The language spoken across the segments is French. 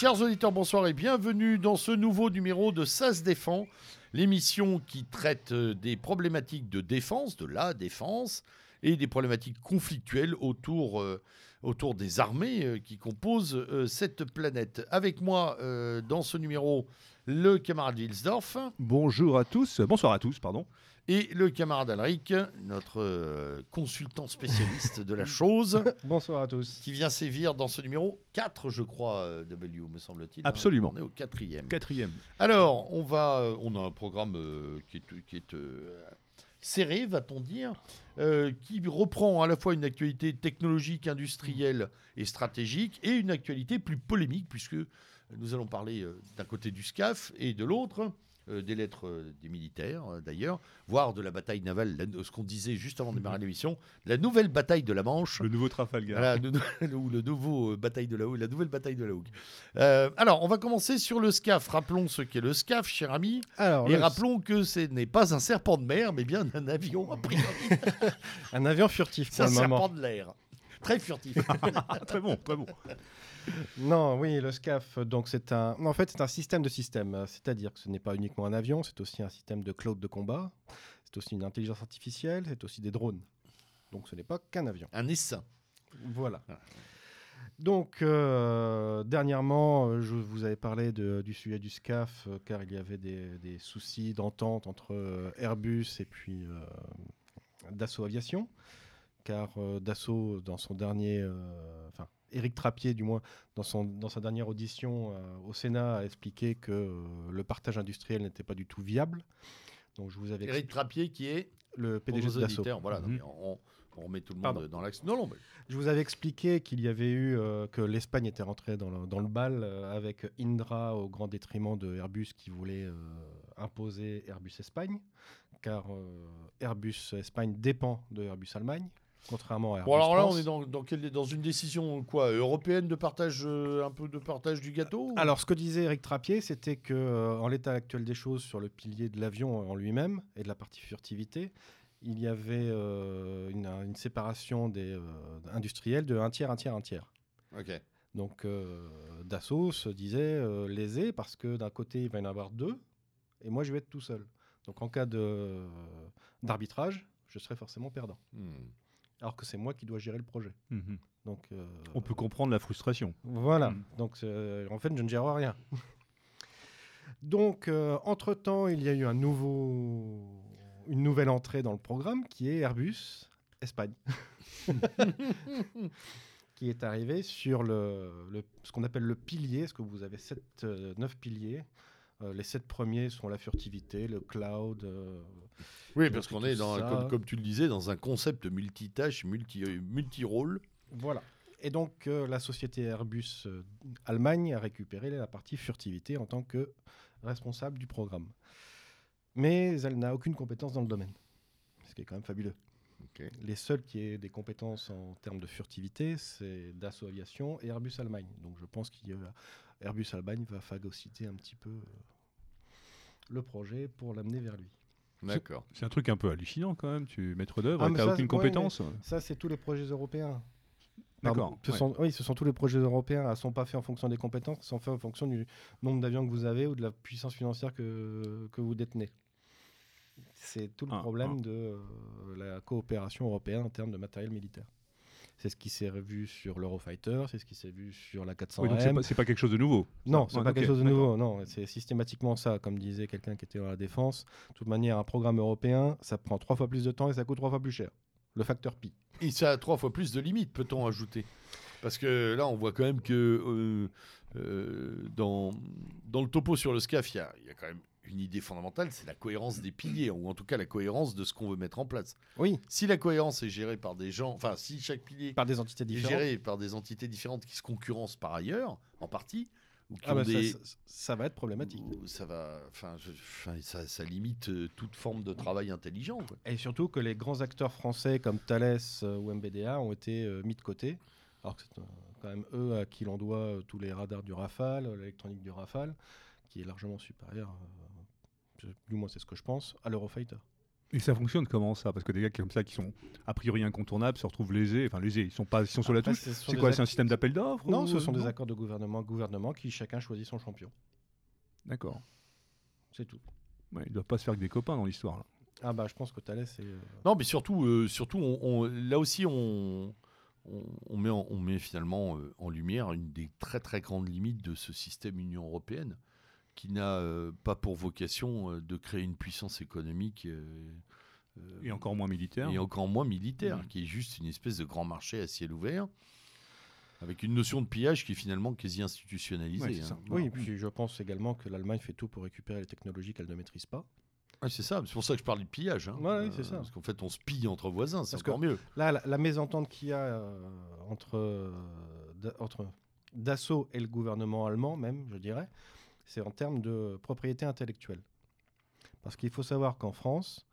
Chers auditeurs, bonsoir et bienvenue dans ce nouveau numéro de Ça se défend, l'émission qui traite euh, des problématiques de défense, de la défense, et des problématiques conflictuelles autour, euh, autour des armées euh, qui composent cette planète. Avec moi dans ce numéro, le camarade Wilsdorf Bonjour à tous, bonsoir à tous, pardon. Et le camarade Alric, notre euh, consultant spécialiste de la chose, Bonsoir à tous. qui vient sévir dans ce numéro 4, je crois, euh, W, me semble-t-il. hein. Absolument. On est au quatrième. Quatrième. Alors, on va, euh, on a un programme qui est, qui est, serré, va-t-on dire, qui reprend à la fois une actualité technologique, industrielle et stratégique, et une actualité plus polémique, puisque nous allons parler d'un côté du SCAF et de l'autre euh, des lettres euh, des militaires, euh, d'ailleurs, voire de la bataille navale, la- ce qu'on disait juste avant de démarrer l'émission, la nouvelle bataille de la Manche. Le nouveau Trafalgar. Voilà, le, ou le nouveau euh, bataille de la Hougue, la nouvelle bataille de la Hougue. Euh, alors, on va commencer sur le SCAF. Rappelons ce qu'est le SCAF, cher ami. Alors, Et le- rappelons que ce n'est pas un serpent de mer, mais bien un avion, a priori. un avion furtif C'est pour un le moment. serpent de l'air. Très furtif. très bon, très bon. Non, oui, le SCAF, donc c'est un. En fait, c'est un système de système. euh, C'est-à-dire que ce n'est pas uniquement un avion, c'est aussi un système de cloud de combat. C'est aussi une intelligence artificielle, c'est aussi des drones. Donc, ce n'est pas qu'un avion. un essaim. Voilà. Ah. Donc, euh, dernièrement, je vous avais parlé de- du sujet du SCAF, euh, car il y avait des, des soucis d'entente entre euh, Airbus et puis Dassault Aviation, car Dassault, dans son dernier, enfin, Éric Trappier, du moins, dans, son, dans sa dernière audition euh, au Sénat, a expliqué que euh, le partage industriel n'était pas du tout viable. Donc, je vous avais Éric Trappier qui est le PDG de Dassault. Voilà, non, Mhm. mais on, on remet tout le monde Pardon. dans l'axe. Non, non, mais Je vous avais expliqué qu'il y avait eu euh, que l'Espagne était rentrée dans le, dans le bal euh, avec Indra au grand détriment de Airbus qui voulait euh, imposer Airbus Espagne, car euh, Airbus Espagne dépend de Airbus Allemagne, contrairement à Airbus Bon, alors là, France. on est dans, dans, quelle- dans une décision quoi européenne de partage, euh, un peu de partage du gâteau ou- Alors, ce que disait Eric Trappier, c'était que euh, en l'état actuel des choses, sur le pilier de l'avion en lui-même et de la partie furtivité, il y avait euh, une, une séparation des euh, industriels de un tiers, un tiers, un tiers. Ok. Donc euh, Dassault se disait euh, lésé parce que d'un côté il va y en avoir deux et moi je vais être tout seul. Donc en cas de d'arbitrage, je serai forcément perdant. Hmm. Alors que c'est moi qui dois gérer le projet. Mhm. Donc euh, On peut comprendre la frustration. voilà. Mm. Donc euh, en fait je ne gère rien. Donc entre temps il y a eu un nouveau une nouvelle entrée dans le programme qui est Airbus Espagne. qui est arrivé sur le, le- ce qu'on appelle le pilier, parce que vous avez sept, euh, neuf piliers. Euh, les sept premiers sont la furtivité, le cloud. Oui, parce qu'on est, dans, ça- comme, comme tu le disais, dans un concept multitâche, multi, multi-rôle. voilà. Et donc euh, la société Airbus euh, Allemagne a récupéré la partie furtivité en tant que responsable du programme. Mais elle n'a aucune compétence dans le domaine, ce qui est quand même fabuleux. Les seuls qui aient des compétences en termes de furtivité, c'est Dassault Aviation et Airbus Allemagne. Donc je pense qu'Airbus Allemagne va phagocyter un petit peu euh, le projet pour l'amener vers lui. D'accord. C'est un truc un peu hallucinant quand même. Tu maître d'œuvre, Ah, tu n'as aucune ouais, compétence. Ça, c'est tous les projets européens. D'accord. Ce ouais. sont, oui, ce sont tous les projets européens. Ils ne sont pas faits en fonction des compétences, ils sont faits en fonction du nombre d'avions que vous avez ou de la puissance financière que, que vous détenez. C'est tout le Ah, problème ah. de euh, la coopération européenne en termes de matériel militaire. C'est ce qui s'est vu sur l'Eurofighter, c'est ce qui s'est vu sur la 400 Oui, donc c'est pas, c'est pas quelque chose de nouveau. Non, Ah, c'est ouais, pas quelque chose de d'accord. nouveau. Non, c'est systématiquement ça, comme disait quelqu'un qui était dans la défense. De toute manière, un programme européen, ça prend trois fois plus de temps et ça coûte trois fois plus cher. Le facteur pi. Et ça a trois fois plus de limites, peut-on ajouter? Parce que là, on voit quand même que euh, euh, dans, dans le topo sur le SCAF, il y a, il y a quand même une idée fondamentale, c'est la cohérence des piliers, ou en tout cas la cohérence de ce qu'on veut mettre en place. Oui, Si la cohérence est gérée par des gens, enfin, si chaque pilier par des entités est géré par des entités différentes qui se concurrencent par ailleurs, en partie, ou qui Ah ont bah, ça- des- ça, ça va être problématique. ça va, enfin, ça, ça limite euh, toute forme de travail intelligent. quoi. Et surtout que les grands acteurs français comme Thales euh, ou MBDA ont été euh, mis de côté, alors que c'est euh, quand même eux à qui l'on doit tous les radars du Rafale, l'électronique du Rafale, qui est largement supérieure, euh, du moins c'est ce que je pense, à l'Eurofighter. Et ça fonctionne comment ça? Parce que des gars comme ça qui sont a priori incontournables se retrouvent lésés. Enfin lésés, ils sont pas, ils sont sur la touche. C'est quoi C'est un système d'appel d'offres Non, ou- ce sont des accords de gouvernement, gouvernement qui chacun choisit son champion. D'accord. C'est tout. Ouais, ils doivent pas se faire que des copains dans l'histoire. Ah bah je pense que Thales est... euh, Non, mais surtout, euh, surtout on, on- là aussi, on, on, on met, en- on met finalement euh, en lumière une des très très grandes limites de ce système Union européenne, qui n'a euh, pas pour vocation euh, de créer une puissance économique. euh, Et encore moins militaire. et encore moins militaire, Mhm. qui est juste une espèce de grand marché à ciel ouvert, avec une notion de pillage qui est finalement quasi institutionnalisée. Ouais, hein. ça. Oui, et puis je pense également que l'Allemagne fait tout pour récupérer les technologies qu'elle ne maîtrise pas. Ouais, c'est ça, c'est pour ça que je parle de pillage. hein. Ouais, c'est ça. Parce qu'en fait, on se pille entre voisins, c'est encore mieux. Là, la, la mésentente qu'il y a euh, entre, euh, entre Dassault et le gouvernement allemand, même, je dirais, c'est en termes de propriété intellectuelle. Parce qu'il faut savoir qu'en France,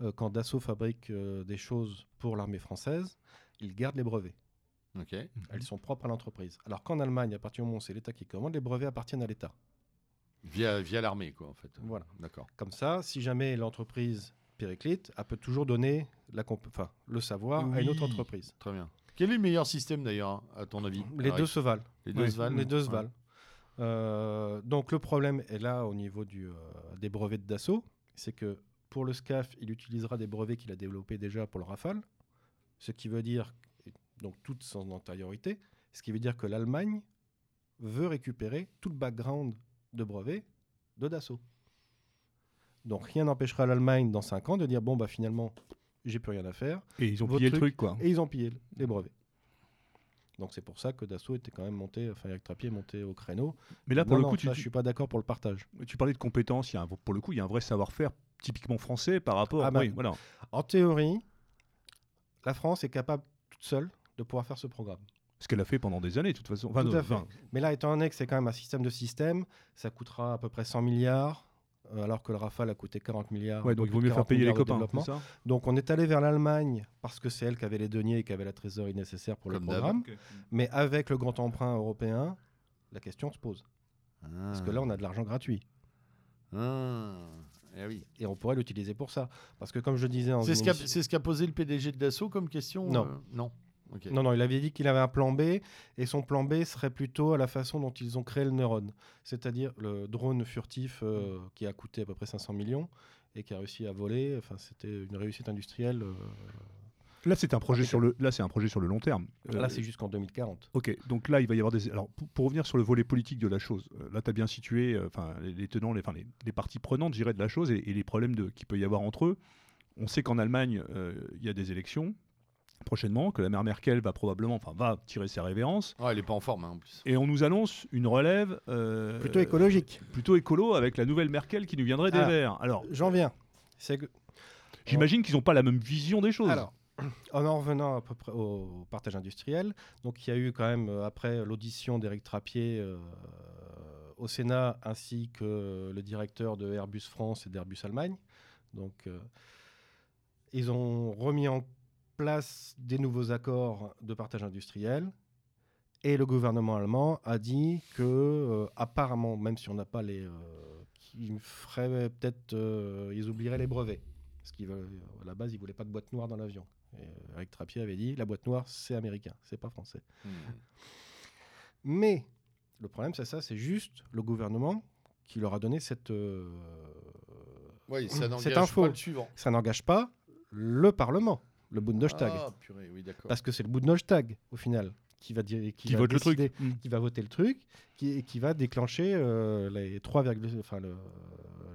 euh, quand Dassault fabrique euh, des choses pour l'armée française, ils gardent les brevets. Elles sont propres à l'entreprise. Alors qu'en Allemagne, à partir du moment où c'est l'État qui commande, les brevets appartiennent à l'État. Via, via l'armée, quoi, en fait. Voilà. D'accord. Comme ça, si jamais l'entreprise périclite, elle peut toujours donner la enfin, le savoir à une autre Oui. entreprise. Très bien. Quel est le meilleur système d'ailleurs, hein, à ton avis Les deux se valent. Les deux Ouais. se valent Les deux se Ouais. Euh, donc le problème est là au niveau du, euh, des brevets de Dassault, c'est que pour le SCAF, il utilisera des brevets qu'il a développés déjà pour le Rafale, ce qui veut dire, donc toute son antériorité, ce qui veut dire que l'Allemagne veut récupérer tout le background de brevets de Dassault. Donc rien n'empêchera l'Allemagne dans 5 ans de dire bon bah finalement j'ai plus rien à faire Et ils ont Votre pillé le truc. truc, quoi. et ils ont pillé les brevets. Donc c'est pour ça que Dassault était quand même monté, enfin Eric Trappier est monté au créneau. Mais là, pour Non, le non, coup, tu, ça, je suis pas d'accord pour le partage. tu parlais de compétences. Il y a un- pour le coup, il y a un vrai savoir-faire typiquement français par rapport. Ah bah, oui, voilà. En théorie, la France est capable toute seule de pouvoir faire ce programme. Ce qu'elle a fait pendant des années, de toute façon. Enfin, Tout non, à fait. enfin, Mais là, étant donné que c'est quand même un système de système, ça coûtera à peu près 100 milliards, alors que le Rafale a coûté 40 milliards. ouais, donc il vaut mieux faire 40 payer les copains. ça Donc on est allé vers l'Allemagne parce que c'est elle qui avait les deniers et qui avait la trésorerie nécessaire pour le Comme programme. Mais avec le grand emprunt européen, la question se pose. Parce que là, on a de l'argent gratuit. Ah. Eh oui. Et on pourrait l'utiliser pour ça. Parce que comme je disais en... C'est ce qu'a ce qu'a posé le PDG de Dassault comme question Non. euh, Non. Non, non, il avait dit qu'il avait un plan B, et son plan B serait plutôt à la façon dont ils ont créé le neurone. C'est-à-dire le drone furtif euh, qui a coûté à peu près 500 millions et qui a réussi à voler. Enfin, c'était une réussite industrielle. euh, Là, c'est un projet sur le. Là, c'est un projet sur le long terme. Euh, Là, c'est jusqu'en 2040. Ok, donc là, il va y avoir des. Alors, pour, pour revenir sur le volet politique de la chose, euh, là, tu as bien situé euh, enfin, les, les tenants, les, enfin, les, les parties prenantes, je dirais, de la chose et, et les problèmes de- qu'il peut y avoir entre eux. On sait qu'en Allemagne, euh, il y a des élections prochainement, que la mère Merkel va probablement, enfin, va tirer ses révérences, Ah, elle est pas en forme hein, en plus. et on nous annonce une relève euh, Plutôt écologique. plutôt écolo avec la nouvelle Merkel qui nous viendrait des Alors, Verts. Alors, J'en viens. C'est que- j'imagine qu'ils n'ont pas la même vision des choses. Alors, en en revenant à peu près au partage industriel, donc il y a eu quand même, euh, après l'audition d'Éric Trappier euh, au Sénat, ainsi que le directeur de Airbus France et d'Airbus Allemagne, donc euh, ils ont remis en place des nouveaux accords de partage industriel. Et le gouvernement allemand a dit que, euh, apparemment, même si on n'a pas les. euh, qu'ils feraient peut-être. euh, ils oublieraient les brevets. Parce qu'à la base, ils ne voulaient pas de boîte noire dans l'avion. Et, euh, Eric Trappier avait dit la boîte noire, c'est américain, c'est pas français. Hmm. Mais le problème, c'est ça c'est juste le gouvernement qui leur a donné cette. euh, Oui, ça Cette n'engage info. pas le suivant. ça n'engage pas le Parlement, le Bundestag. Ah, purée, oui, d'accord. Parce que c'est le Bundestag, au final, qui va, dire, qui qui va vote le truc. Mm. qui va voter le truc, qui, qui va déclencher euh, les 3, virgule- enfin, le-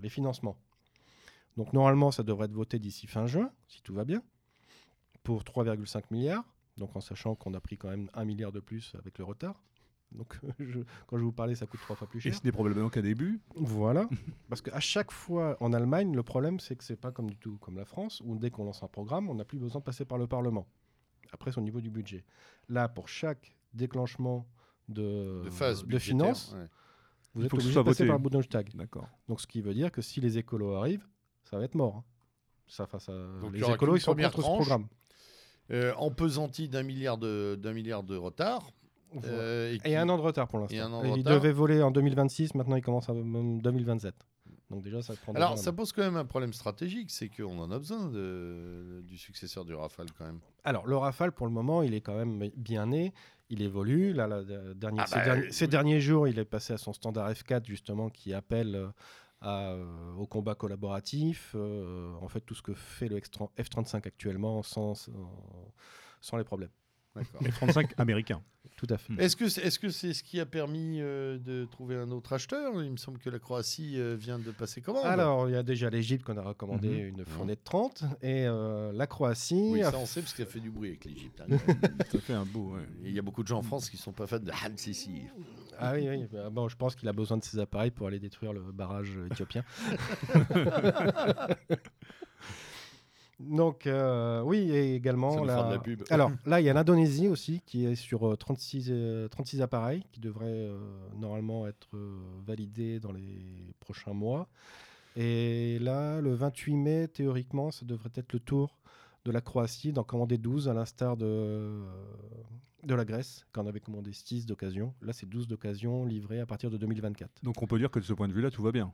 les financements. Donc normalement, ça devrait être voté d'ici fin juin, si tout va bien, pour 3,5 milliards. Donc en sachant qu'on a pris quand même 1 milliard de plus avec le retard. Donc je- quand je vous parlais, ça coûte trois fois plus Et cher. ce n'est probablement qu'un début. Voilà. Parce qu'à chaque fois en Allemagne, le problème, c'est que c'est pas comme du tout comme la France, où dès qu'on lance un programme, on n'a plus besoin de passer par le Parlement. Après, c'est au niveau du budget. Là, pour chaque déclenchement de, de phase de budgétaire, finances, ouais. Vous êtes ce obligé de passer voté. par le Bundestag. D'accord. Donc ce qui veut dire que si les écolos arrivent, ça va être mort. hein. Ça, Donc, les écolos, ils sont contre ce tranche. programme. Euh, en pesantie d'un milliard de d'un milliard de retard. Euh, Et qui- un an de retard pour Et l'instant. Il retard. devait voler en 2026, maintenant il commence en 2027. Donc déjà, ça prend Alors, ça pose quand même un problème stratégique, c'est qu'on en a besoin de- du successeur du Rafale quand même. Alors, le Rafale, pour le moment, il est quand même bien né. Il évolue. Là, Ah ces, bah, oui. ces derniers jours, il est passé à son standard F4, justement, qui appelle euh, à, euh, au combat collaboratif. euh, en fait, tout ce que fait le X- F-35 actuellement sans les problèmes. Les 35 américains. Tout à fait. Est-ce que c'est est -ce c'est ce qui a permis euh, de trouver un autre acheteur? Il me semble que la Croatie euh, vient de passer commande. Alors, il y a déjà l'Égypte qu'on a recommandé Mhm. une fournée de 30. Et euh, la Croatie. oui, ça on sait parce qu'elle fait du bruit avec l'Égypte. hein. Ça fait un beau. ouais. Il y a beaucoup de gens en France qui sont pas fans de Han Sisi. Ah oui, oui. bah, bon, je pense qu'il a besoin de ces appareils pour aller détruire le barrage éthiopien. Donc, euh, oui, et Ça également. nous la- fera de la pub. Alors, là, il y a l'Indonésie aussi qui est sur euh, 36, euh, 36 appareils qui devraient euh, normalement être euh, validés dans les prochains mois. Et là, le 28 mai, théoriquement, ça devrait être le tour de la Croatie d'en commander 12, à l'instar de, euh, de la Grèce, qui en avait commandé 6 d'occasion. Là, c'est 12 d'occasion livrés à partir de 2024. Donc on peut dire que de ce point de vue-là, tout va bien.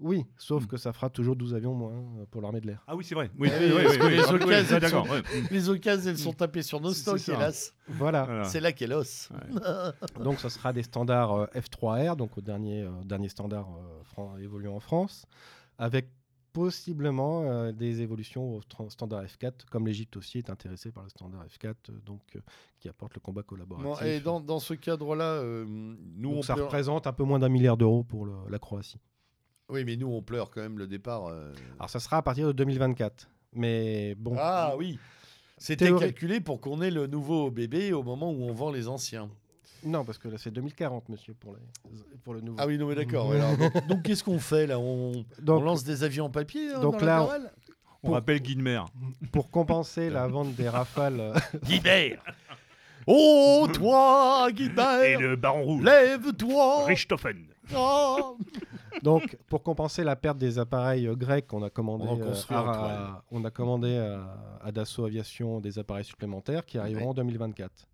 Oui, sauf Mm. que ça fera toujours 12 avions moins euh, pour l'armée de l'air. Ah oui, c'est vrai. oui, oui, les oui, occasions, oui, d'accord. sont- ouais. Les occasions, elles sont tapées sur nos stocks, ça. hélas. Voilà. Voilà. C'est là qu'elle os. Donc, ce sera des standards euh, F3R, donc au dernier, euh, dernier standard euh, fran- évoluant en France, avec possiblement euh, des évolutions au standard F4, comme l'Égypte aussi est intéressée par le standard F4, euh, donc euh, qui apporte le combat collaboratif. Bon, et dans, dans ce cadre-là, euh, nous Donc, on ça représente un peu moins d'un milliard d'euros pour le- la Croatie. Oui, mais nous on pleure quand même le départ. euh. Alors, ça sera à partir de 2024. Mais bon, Ah oui. C'était Théorie- calculé pour qu'on ait le nouveau bébé au moment où on vend les anciens. non, parce que là, c'est 2040, monsieur, pour, les- pour le nouveau. Ah oui, non mais d'accord. ouais, alors, donc donc, qu'est-ce qu'on fait là? On, Donc, on lance des avions en papier hein, donc dans la là, chorale On rappelle Guilmer. pour compenser la vente des rafales, euh, Guibert Oh, toi, Guibert le Baron Rouge. Lève-toi Richthofen. Ah Donc, pour compenser la perte des appareils euh, grecs, on a commandé, On euh, construit à, en toile. à- on a commandé à, à Dassault Aviation des appareils supplémentaires qui arriveront Ouais. en 2024.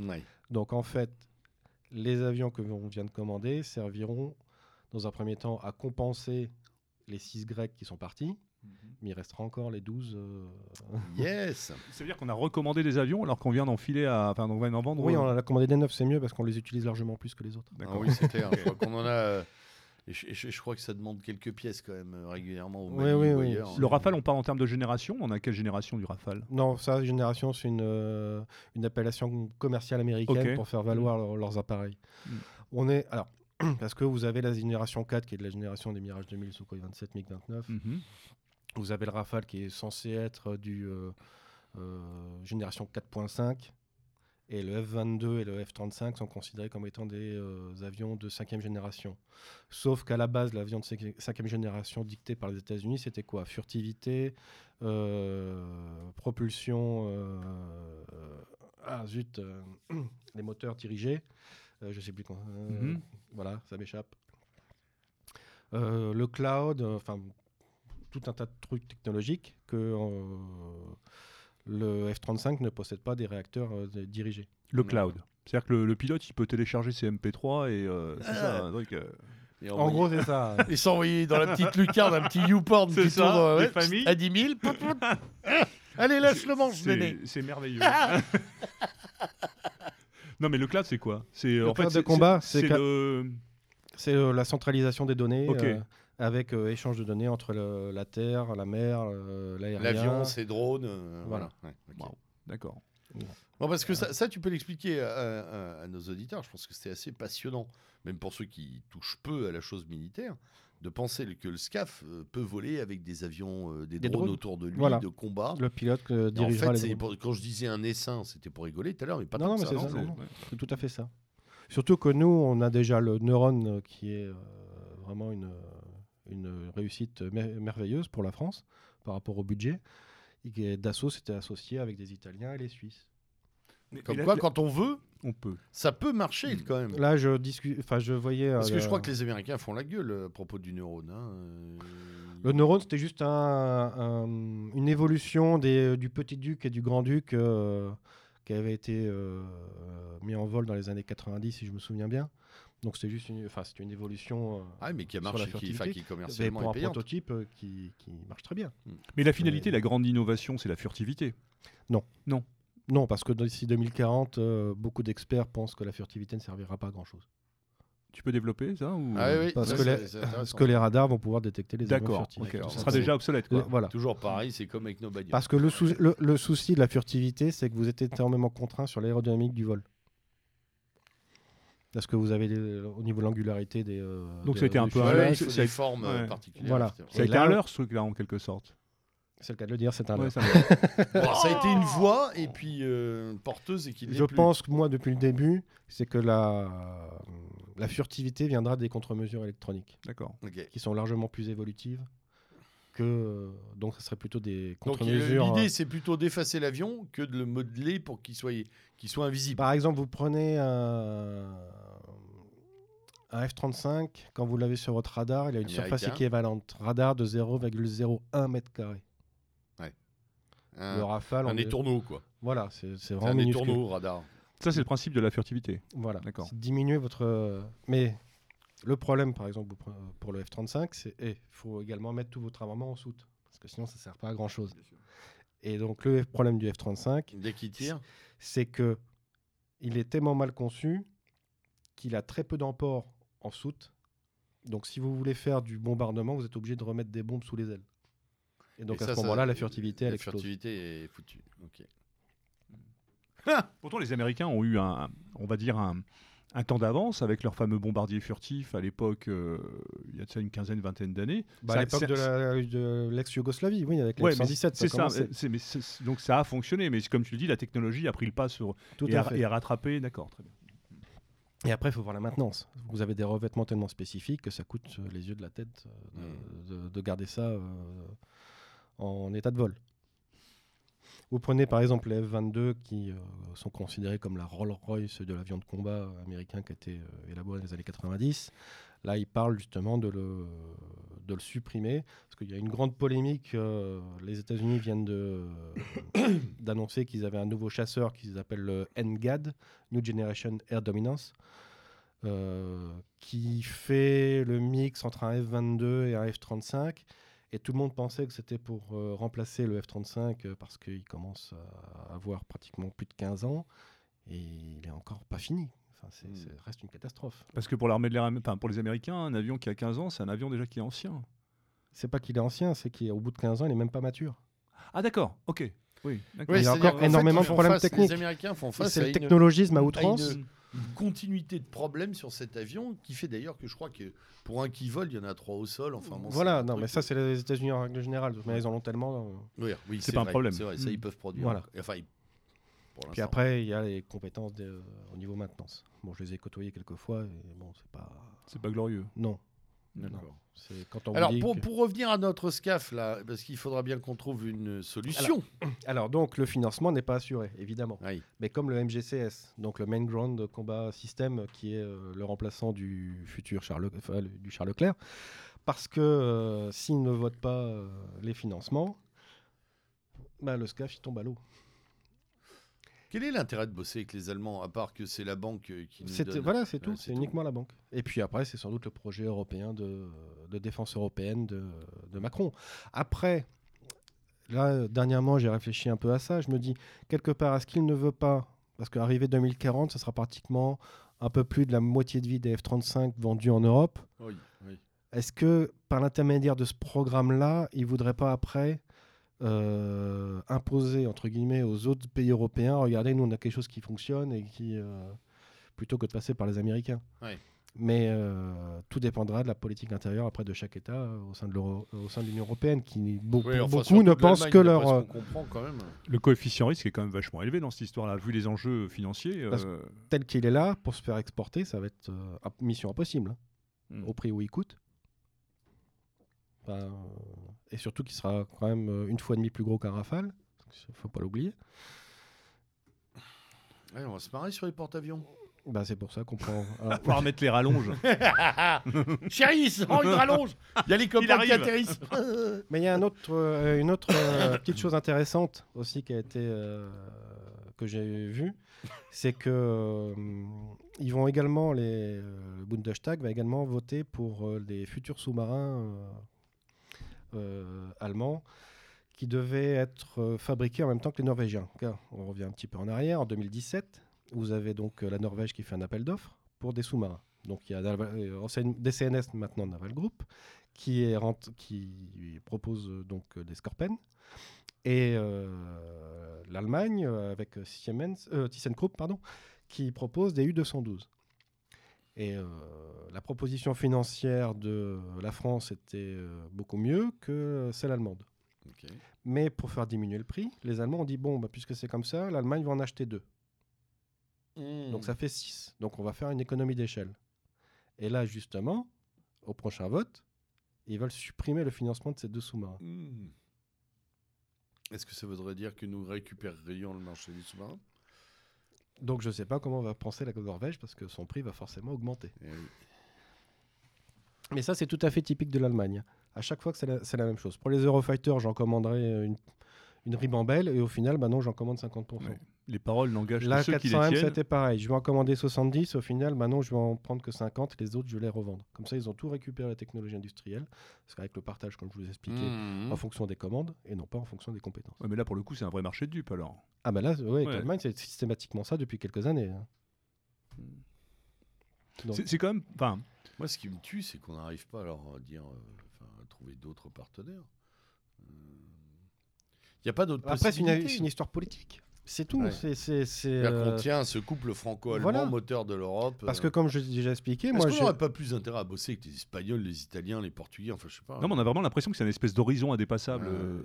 Ouais. Donc, en fait, les avions que l'on vient de commander serviront, dans un premier temps, à compenser les 6 grecs qui sont partis, mais il restera encore les 12. euh, Yes Ça veut dire qu'on a recommandé des avions alors qu'on vient d'en filer à. Enfin, on vient d'en vendre. Oui, euh, on en a commandé des neufs, c'est mieux parce qu'on les utilise largement plus que les autres. Ah oui, c'est clair. Je crois qu'on en a. euh, et je, et je- je crois que ça demande quelques pièces quand même euh, régulièrement au Oui, oui, ou oui. ailleurs. Le Rafale, on parle en termes de génération. On a quelle génération du Rafale? Non, ça, génération, c'est une, euh, une appellation commerciale américaine pour faire valoir leur- leurs appareils. Mm. On est. Alors, parce que vous avez la génération 4 qui est de la génération des Mirage 2000, Sukhoi 27, MiG-29. Mhm. Vous avez le Rafale qui est censé être du euh, euh, génération 4.5. Et le F-22 et le F-35 sont considérés comme étant des euh, avions de cinquième génération. Sauf qu'à la base, l'avion de cinqui- cinquième génération dicté par les États-Unis, c'était quoi? Furtivité, euh, propulsion, euh, ah zut, les moteurs dirigés, euh, je sais plus quand. euh, Mhm. Voilà, ça m'échappe. Le cloud, enfin tout un tas de trucs technologiques que euh, le F-35 ne possède pas des réacteurs euh, dirigés. Le cloud. C'est-à-dire que le, le pilote, il peut télécharger ses MP3 et euh, c'est Ah. ça un truc. euh, Et En gros, c'est ça. Et s'envoyer dans la petite lucarne un petit YouPorn qui ça, tourne euh, des ouais, familles. à 10 000. Allez, lâche le manche, néné. c'est merveilleux. non, mais le cloud, c'est quoi? C'est Le en fait cloud de combat, c'est le. Euh, la centralisation des données Ok. euh, avec euh, échange de données entre le- la terre, la mer, euh, l'aérien. L'avion, ses drones. euh, Voilà. voilà. Ouais, ok. Wow. D'accord. Bon, parce que ça, ça, tu peux l'expliquer à, à- à nos auditeurs. Je pense que c'est assez passionnant, même pour ceux qui touchent peu à la chose militaire, de penser que le SCAF euh, peut voler avec des avions, euh, des, Des drones, drones. autour de lui, Voilà. de combat. Le pilote euh, Et en dirigera fait, les pour- quand je disais un essaim, c'était pour rigoler tout à l'heure, mais pas Non, tant non, que mais ça. c'est non, ça, c'est- non. C'est tout à fait ça. Surtout que nous, on a déjà le Neuron euh, qui est euh, vraiment une, une réussite mer- merveilleuse pour la France par rapport au budget. Et Dassault s'était associé avec des Italiens et les Suisses. Mais- Comme mais quoi, quand on veut, On peut. Ça peut marcher Mm. quand même. Là, je discute. Enfin, je voyais. Parce que euh, je crois que les Américains font la gueule euh, à propos du neurone. hein. Euh, Le neurone, c'était juste un- un- une évolution des, du petit duc et du grand duc euh, qui avait été euh, mis en vol dans les années 90, si je me souviens bien. Donc c'était juste une, enfin, c'était une évolution euh, Ah, mais qui a Sur marché, la qui, qui commercialement pour un est payante. prototype euh, qui, qui marche très bien. Mais la finalité, la grande innovation, c'est la furtivité. Non, parce que d'ici 2040, euh, beaucoup d'experts pensent que la furtivité ne servira pas à grand-chose. Tu peux développer ça ou... Ah oui, oui, Parce que c'est- les- c'est Parce intéressant. que les radars vont pouvoir détecter les avions D'accord, furtifs. ok. Tout alors ça, Ce sera c'est- déjà obsolète. Quoi. Voilà. Toujours pareil, c'est comme avec nos bagnoles. Parce que le, sou- le, le souci de la furtivité, c'est que vous êtes énormément contraint sur l'aérodynamique du vol. Parce que vous avez les- au niveau de l'angularité des. euh, Donc ça a été un peu il faut c'est- des formes euh, ouais. particulières. Voilà. Ça a été un leurre, ce truc-là, en quelque sorte. C'est le cas de le dire, c'est un Ouais, ça Bon, ça a été une voix et puis euh, porteuse et qui Je pense que moi, depuis le début, c'est que la, la furtivité viendra des contre-mesures électroniques, D'accord. qui sont largement plus évolutives que. Donc, ce serait plutôt des Donc euh, contre-mesures. l'idée, c'est plutôt d'effacer l'avion que de le modeler pour qu'il soit, qu'il soit invisible. Par exemple, vous prenez un, un F-35, quand vous l'avez sur votre radar, il a une surface équivalente. Radar de 0,01 mètre carré. Un, Le Rafale, un est- étourneau, quoi. Voilà, c'est c'est C'est vraiment un étourneau au radar. Ça, c'est le principe de la furtivité. Voilà, D'accord. c'est diminuer votre. euh, Mais le problème, par exemple, pour le F-35, c'est il faut également mettre tout votre armement en soute. Parce que sinon, ça ne sert pas à grand chose. Et donc, le problème du F-35, Dès qu'il tire, c'est que il est tellement mal conçu qu'il a très peu d'emport en soute. Donc, si vous voulez faire du bombardement, vous êtes obligé de remettre des bombes sous les ailes. Et donc, Et à ça, ce moment-là, la furtivité, elle la explose. furtivité est foutue. Ok. Pourtant, les Américains ont eu un, on va dire, un, un temps d'avance avec leurs fameux bombardiers furtifs à l'époque, euh, il y a de ça une quinzaine, vingtaine d'années. Bah, Ça- à l'époque ça- de la- de l'ex-Yougoslavie, oui, avec Ouais, les mais 117, c'est ça, ça. commençait. euh, c'est- mais c'est- donc ça a fonctionné, mais comme tu le dis, la technologie a pris le pas sur Tout et, à a, et a rattrapé. D'accord, très bien. Et après, il faut voir la maintenance. Vous avez des revêtements tellement spécifiques que ça coûte les yeux de la tête euh, de garder ça euh, en état de vol. Vous prenez par exemple les F-22 qui euh, sont considérés comme la Rolls-Royce de l'avion de combat américain qui a été euh, élaboré dans les années 90. Là, ils parlent justement de le, supprimer parce qu'il y a une grande polémique. euh, les États-Unis viennent d'annoncer qu'ils avaient un nouveau chasseur qu'ils appellent le NGAD, New Generation Air Dominance, qui fait le mix entre un F-22 et un F-35. Et tout le monde pensait que c'était pour euh, remplacer le F-35 euh, parce qu'il commence à avoir pratiquement plus de 15 ans et il est encore pas fini. Enfin, c'est, c'est- reste une catastrophe. Parce que pour l'armée de l'air, enfin pour les Américains, un avion qui a 15 ans, c'est un avion déjà qui est ancien. C'est pas qu'il est ancien, c'est qu'au bout de 15 ans, il est même pas mature. Ah d'accord, ok, oui, d'accord. Il y a encore énormément de problèmes techniques. Les Américains font face c'est à le une, technologisme à à outrance. une- une continuité de problèmes sur cet avion qui fait d'ailleurs que je crois que pour un qui vole, il y en a trois au sol. Enfin, bon, voilà, non, mais ça, c'est les États-Unis en règle générale. Mais ils en ont tellement. euh, Oui, oui, C'est pas un problème. C'est vrai, ça Mm. ils peuvent produire. Voilà. Enfin, ils- Puis après, il y a les compétences de- euh, au niveau maintenance. Bon, je les ai côtoyés quelques fois et bon, c'est pas. C'est pas glorieux. Non. D'accord. quand on Alors dit pour, que- pour revenir à notre SCAF là, parce qu'il faudra bien qu'on trouve une solution. Alors, donc, le financement n'est pas assuré, évidemment. Oui. Mais comme le MGCS, donc le Main Ground Combat System, qui est euh, le remplaçant du futur Charles, enfin, du Charles Leclerc, parce que euh, s'il ne vote pas euh, les financements, bah, le SCAF il tombe à l'eau. Quel est l'intérêt de bosser avec les Allemands à part que c'est la banque euh, qui nous donne Voilà, c'est Ouais, tout. c'est uniquement la banque. Et puis après, c'est sans doute le projet européen de, de défense européenne de, de Macron. Après, là, dernièrement, j'ai réfléchi un peu à ça. Je me dis, quelque part, est-ce qu'il ne veut pas Parce qu'arrivé 2040, ce sera pratiquement un peu plus de la moitié de vie des F-35 vendus en Europe. Oui, oui. Est-ce que, par l'intermédiaire de ce programme-là, il ne voudrait pas après euh, imposer, entre guillemets, aux autres pays européens, regardez, nous, on a quelque chose qui fonctionne et qui... euh, plutôt que de passer par les Américains. Ouais. Mais euh, tout dépendra de la politique intérieure après de chaque État au sein de l'Euro- au sein de l'Union européenne, qui beau- Oui, enfin, beaucoup ne de pensent que leur quand même. Le coefficient risque est quand même vachement élevé dans cette histoire-là, vu les enjeux financiers. Parce- tel qu'il est là pour se faire exporter, ça va être euh, mission impossible hein, hmm. au prix où il coûte. Euh, et surtout qu'il sera quand même euh, une fois et demie plus gros qu'un Rafale. Il faut pas l'oublier. Ouais, on va se marrer sur les porte-avions. Bah, c'est pour ça qu'on prend. alors, pouvoir mettre les rallonges. Chérie, c'est une rallonge Il y a les copains qui atterrissent. Mais il y a un autre, euh, une autre euh, petite chose intéressante aussi qui a été euh, que j'ai vue, c'est que euh, ils vont également les euh, le Bundestag va également voter pour euh, les futurs sous-marins euh, allemands qui devaient être euh, fabriqués en même temps que les Norvégiens. On revient un petit peu en arrière, en 2017, vous avez donc euh, la Norvège qui fait un appel d'offres pour des sous-marins. Donc il y a DCNS maintenant Naval Group qui, qui propose donc des Scorpènes. Et l'Allemagne, avec Siemens, euh, ThyssenKrupp, pardon, qui propose des U-212. Et euh, la proposition financière de la France était euh, beaucoup mieux que celle allemande. Mais pour faire diminuer le prix, les Allemands ont dit bon, bah, puisque c'est comme ça, l'Allemagne va en acheter deux. Hmm. Donc ça fait 6. Donc on va faire une économie d'échelle. Et là, justement, au prochain vote, ils veulent supprimer le financement de ces deux sous-marins. Hmm. Est-ce que ça voudrait dire que nous récupérerions le marché du sous-marin? Donc je ne sais pas comment va penser la Norvège parce que son prix va forcément augmenter. Eh oui. Mais ça, c'est tout à fait typique de l'Allemagne. À chaque fois que c'est la, c'est la même chose. Pour les Eurofighters, j'en commanderai une, une ribambelle et au final, bah non, j'en commande 50%. Ouais. Les paroles n'engagent que ceux qui les 400M, tiennent. c'était pareil. Je vais en commander 70. Au final, maintenant, je vais en prendre que 50. Les autres, je vais les revendre. Comme ça, ils ont tout récupéré la technologie industrielle. Parce qu'avec le partage, comme je vous ai expliqué, Hmm. en fonction des commandes et non pas en fonction des compétences. Ouais, mais là, pour le coup, c'est un vrai marché de dupes alors. Ah bah là, ouais, avec Ouais. l'Allemagne, c'est systématiquement ça depuis quelques années. hein. Donc- C'est quand même. Enfin, Moi, ce qui me tue, c'est qu'on n'arrive pas à leur dire, euh, enfin, à trouver d'autres partenaires. Il n'y a pas d'autres Après, c'est une, histoire politique. C'est tout. Ouais. C'est, c'est, euh, qu'on tient à ce couple franco-allemand, voilà. moteur de l'Europe. Parce euh. que comme je l'ai déjà expliqué, Est-ce moi, qu'on j'ai- n'aurait pas plus intérêt à bosser avec les Espagnols, les Italiens, les Portugais Enfin, je sais pas. non, mais on a vraiment l'impression que c'est une espèce d'horizon indépassable Ouais, euh,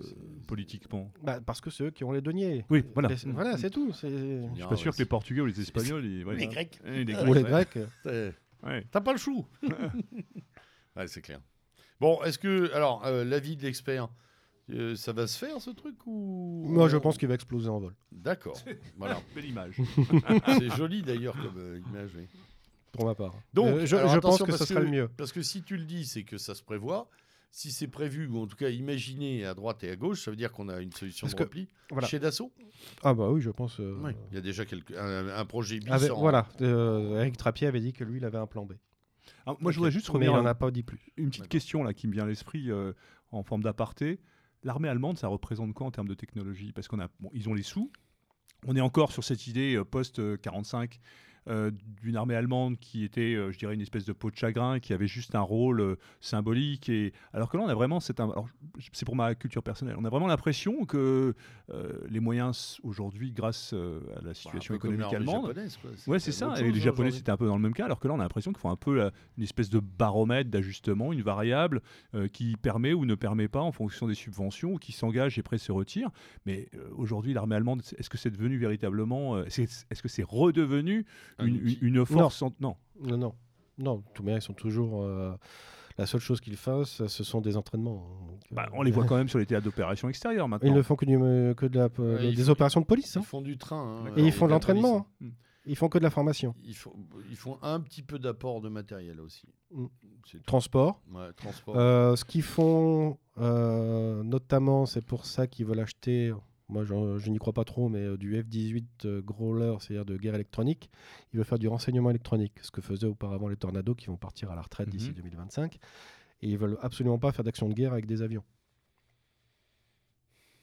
politiquement. bah, parce que c'est eux qui ont les deniers. Oui, voilà. Les- voilà, c'est tout. C'est... Je suis pas sûr que les Portugais ou les Espagnols. ils- ouais. Les Grecs. Ouais, les Ou les. Grecs. Ouais. T'as pas le chou. ouais, c'est clair. Bon, est-ce que. Alors, euh, l'avis de l'expert, euh, ça va se faire ce truc ou. Moi, je pense qu'il va exploser en vol. D'accord. voilà. Belle image. C'est joli d'ailleurs comme euh, image. oui. Pour ma part. Donc, Euh, je, alors je pense attention, que ce parce sera que- le mieux. Parce que si tu le dis, c'est que ça se prévoit. Si c'est prévu, ou en tout cas imaginé à droite et à gauche, ça veut dire qu'on a une solution Parce de que- repli Voilà. chez Dassault. Ah bah oui, je pense. euh, Oui. Il y a déjà quelque... un, un projet bis avec- en- Voilà. euh, Eric Trappier avait dit que lui, il avait un plan B. Alors, moi, je voudrais juste Mais revenir il à n'en a pas dit plus. une petite D'accord. question là qui me vient à l'esprit euh, en forme d'aparté. L'armée allemande, ça représente quoi en termes de technologie? Parce qu'on a, bon, ils ont les sous. On est encore sur cette idée euh, post 45 euh, d'une armée allemande qui était, euh, je dirais, une espèce de peau de chagrin, qui avait juste un rôle euh, symbolique. Et alors que là, on a vraiment, c'est un, pour ma culture personnelle, on a vraiment l'impression que les moyens aujourd'hui, grâce à la Bah, situation économique allemande. Ouais, c'est ça. Et les Japonais, c'était un peu dans le même cas, alors que là, on a l'impression qu'ils font un peu la- une espèce de baromètre d'ajustement, une variable qui permet ou ne permet pas en fonction des subventions, ou qui s'engage et après se retire. Mais aujourd'hui, l'armée allemande, est-ce que c'est devenu véritablement, est-ce que c'est redevenu une, force en- Non. Non, non. Non, tout bien, ils sont toujours. euh, La seule chose qu'ils fassent, ce sont des entraînements. Donc, Bah, euh, on les voit quand même sur les théâtres d'opérations extérieures Ils maintenant. ne font que, du- que de la, Ouais, ils des font- opérations de police. hein. Ils font du train. hein, Et ils font de l'entraînement. police, hein. Ils font que de la formation. Ils font, ils font un petit peu d'apport de matériel aussi. Mm. Tout. Transport. Ouais, transport. Euh, ce qu'ils font, euh, notamment, c'est pour ça qu'ils veulent acheter, moi je, je n'y crois pas trop, mais euh, du F-18 euh, Growler, c'est-à-dire de guerre électronique. Ils veulent faire du renseignement électronique, ce que faisaient auparavant les Tornados qui vont partir à la retraite d'ici Mhm. 2025. Et ils veulent absolument pas faire d'action de guerre avec des avions.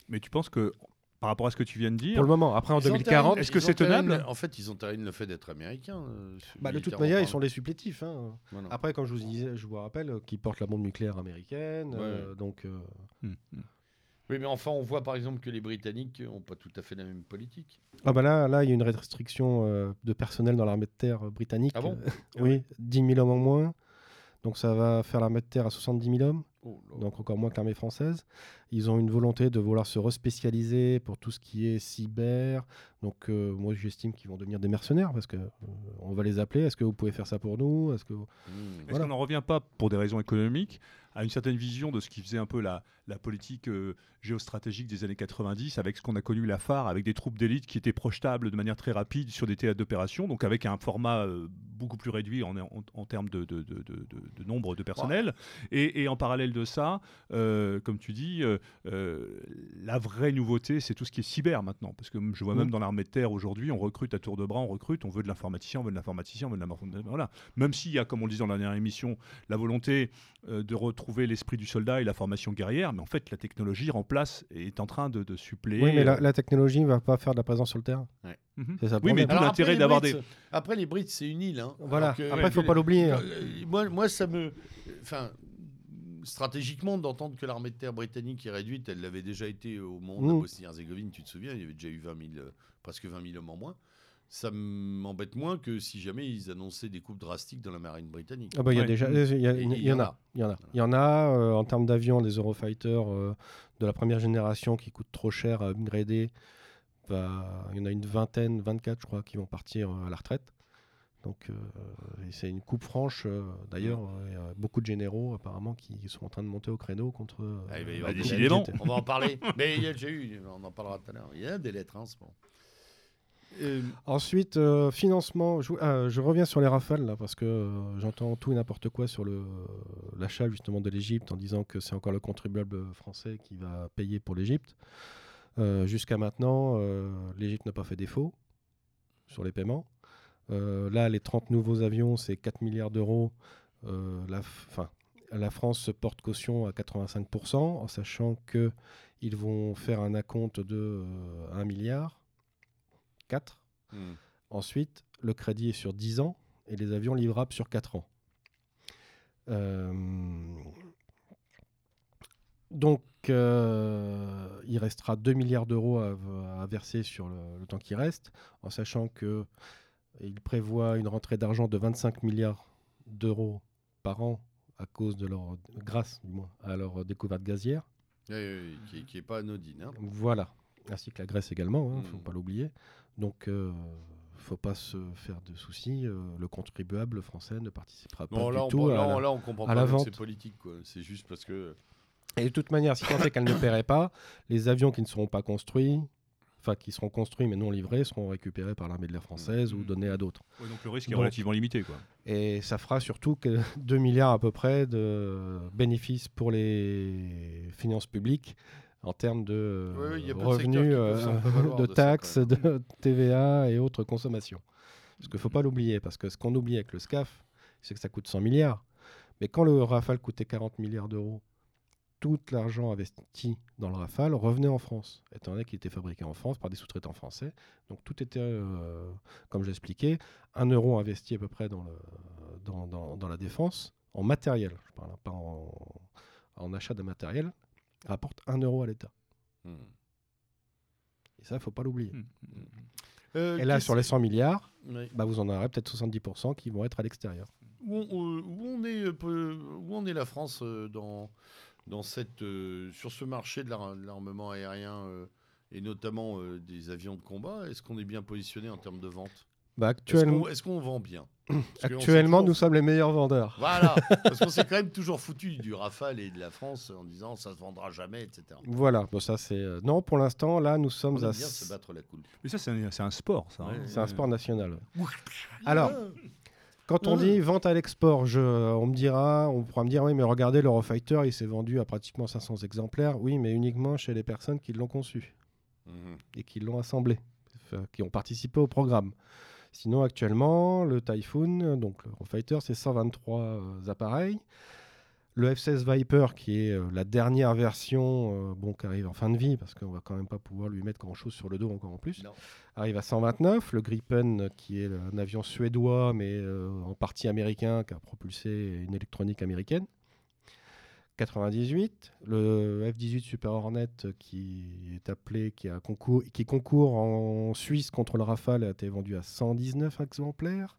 Mais tu penses que, par rapport à ce que tu viens de dire, Pour le moment, après en Ils 2040, entérinent- est-ce que c'est tenable? En fait, ils entérinent le fait d'être américains. euh, bah, de toute manière, ils sont les supplétifs. hein. Voilà. Après, comme je vous disais, je vous rappelle qu'ils portent la bombe nucléaire américaine. euh, donc, euh, Hum, hum. Oui, mais enfin, on voit par exemple que les Britanniques n'ont pas tout à fait la même politique. Ah bah là, là, il y a une restriction euh, de personnel dans l'armée de terre euh, britannique. Ah bon? Oui, 10 000 hommes en moins. Donc ça va faire l'armée de terre à 70 000 hommes, Oh donc encore moins que l'armée française. Ils ont une volonté de vouloir se respécialiser pour tout ce qui est cyber. Donc euh, moi j'estime qu'ils vont devenir des mercenaires parce que euh, on va les appeler. Est-ce que vous pouvez faire ça pour nous? Est-ce que Voilà. qu'on n'en revient pas, pour des raisons économiques, a une certaine vision de ce qui faisait un peu la, la politique euh, géostratégique des années 90, avec ce qu'on a connu la phare, avec des troupes d'élite qui étaient projetables de manière très rapide sur des théâtres d'opération, donc avec un format euh, beaucoup plus réduit en, en, en termes de, de, de, de, nombre de personnel. Et, et, en parallèle de ça, euh, comme tu dis, la vraie nouveauté, c'est tout ce qui est cyber maintenant, parce que je vois même dans l'armée de terre aujourd'hui, on recrute à tour de bras, on recrute, on veut de l'informaticien, on veut de l'informaticien, on veut de l'informaticien. Voilà. Même s'il y a, comme on le disait dans la dernière émission, la volonté de retrouver l'esprit du soldat et la formation guerrière, mais en fait, la technologie remplace et est en train de, de suppléer. Oui, mais la, la, technologie ne va pas faire de la présence sur le terrain. Ouais. Mm -hmm. ça oui, mais tout l'intérêt d'avoir des. Après, les Brits, c'est une île. Hein. Voilà. Que, après, il ne faut pas l'oublier. Hein. Moi, moi, ça me. Enfin. Stratégiquement, d'entendre que l'armée de terre britannique est réduite, elle l'avait déjà été au moment de la Bosnie-Herzégovine, tu te souviens, il y avait déjà eu 20 000, presque 20 000 hommes en moins ça m'embête moins que si jamais ils annonçaient des coupes drastiques dans la marine britannique. Ah bah, il y a déjà, il y, a, il y, en a, il y en a, il y en a euh, en termes d'avions, des Eurofighters euh, de la première génération qui coûtent trop cher à upgrader. Bah, il y en a une vingtaine, 24 je crois, qui vont partir euh, à la retraite. Donc euh, c'est une coupe franche. Euh, D'ailleurs, il y a beaucoup de généraux apparemment qui sont en train de monter au créneau contre. Ah, bah, décidément. On va en parler. Mais il y a déjà eu, on en parlera tout à l'heure. Il y a des lettres hein, en ce moment. Euh... Ensuite, euh, financement. Je, je, reviens sur les rafales là parce que euh, j'entends tout et n'importe quoi sur l'achat justement de l'Égypte en disant que c'est encore le contribuable français qui va payer pour l'Égypte. Euh, jusqu'à maintenant, l'Égypte n'a pas fait défaut sur les paiements. Là, les 30 nouveaux avions, c'est 4 milliards d'euros. la, la France se porte caution à 85%, en sachant qu'ils vont faire un acompte de 1 milliard 4. Mmh. Ensuite, le crédit est sur 10 ans et les avions livrables sur 4 ans. Euh... Donc, euh, il restera 2 milliards d'euros à, à, verser sur le, le temps qui reste, en sachant que il prévoit une rentrée d'argent de 25 milliards d'euros par an à cause de leur, grâce du moins, à leur découverte gazière. Oui, oui, qui n'est pas anodine. Hein. Voilà, ainsi que la Grèce également, il hein, ne mmh. faut pas l'oublier. Donc, il euh, ne faut pas se faire de soucis. Euh, le contribuable français ne participera pas du là, tout on, à, là, la, là, on comprend à pas. C'est politique, c'est juste parce que. Et de toute manière, si tant est qu'elle ne paierait pas, les avions qui ne seront pas construits, enfin qui seront construits mais non livrés, seront récupérés par l'armée de l'air française mmh. ou donnés à d'autres. Ouais, donc le risque est relativement limité. Quoi. Et ça fera surtout que 2 milliards à peu près de bénéfices pour les finances publiques en termes de oui, oui, revenus, euh, de, de, taxes, ça, de TVA et autres consommations. Parce qu'il ne faut pas l'oublier, parce que ce qu'on oublie avec le SCAF, c'est que ça coûte 100 milliards. Mais quand le Rafale coûtait 40 milliards d'euros, tout l'argent investi dans le Rafale revenait en France, étant donné qu'il était fabriqué en France par des sous-traitants français. Donc tout était, euh, comme j'expliquais, un euro investi à peu près dans, le, dans, dans, dans la défense, en matériel, je parle pas en, en achat de matériel, rapporte 1 euro à l'État. Mmh. Et ça, il ne faut pas l'oublier. Mmh. Euh, et là, sur les 100 milliards, oui. bah, vous en aurez peut-être 70% qui vont être à l'extérieur. Où, où, où, on est, où on est la France euh, dans, dans cette, euh, sur ce marché de l'armement aérien euh, et notamment euh, des avions de combat Est-ce qu'on est bien positionné en termes de vente? Bah, actuellement... Est-ce qu'on est qu vend bien Actuellement, nous sommes les meilleurs vendeurs. Voilà, parce qu'on s'est quand même toujours foutu du Rafale et de la France en disant ça se vendra jamais, etc. Voilà, bon, ça c'est non pour l'instant là nous sommes On à bien se battre la coulpe. Mais ça c'est un, un, sport, ça. Ouais, c'est un sport national. Alors. Quand on dit vente à l'export, on me dira, on pourra me dire oui, mais regardez l'Eurofighter, il s'est vendu à pratiquement 500 exemplaires. Oui, mais uniquement chez les personnes qui l'ont conçu mmh. et qui l'ont assemblé, qui ont participé au programme. Sinon, actuellement, le Typhoon, donc l'Eurofighter, c'est 123 euh, appareils. Le F-16 Viper, qui est euh, la dernière version, euh, bon, qui arrive en fin de vie, parce qu'on va quand même pas pouvoir lui mettre grand-chose sur le dos encore en plus, non. arrive à 129. Le Gripen, qui est un avion suédois, mais euh, en partie américain, qui a propulsé une électronique américaine. 98, le F-18 Super Hornet qui est appelé, qui, a concours, qui concourt en Suisse contre le Rafale a été vendu à 119 exemplaires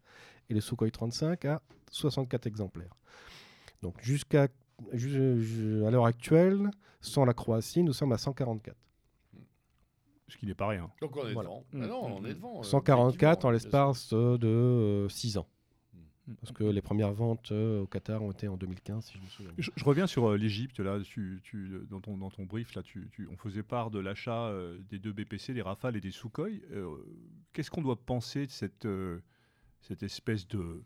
et le Sukhoi 35 à 64 exemplaires. Donc jusqu'à à l'heure actuelle, sans la Croatie, nous sommes à 144. Ce qui n'est pas rien. Donc on est voilà. devant. Mmh. Ah non, on est devant. 144 en l'espace de 6 ans. Parce que les premières ventes euh, au Qatar ont été en 2015, si je me souviens. bien. Je, je reviens sur euh, l'Égypte. Là, tu, tu- euh, dans, ton, dans ton brief, là, tu, tu- on faisait part de l'achat euh, des deux BPC, des Rafales et des Sukhoi. Euh, Qu'est-ce qu'on doit penser de cette, euh, cette espèce de,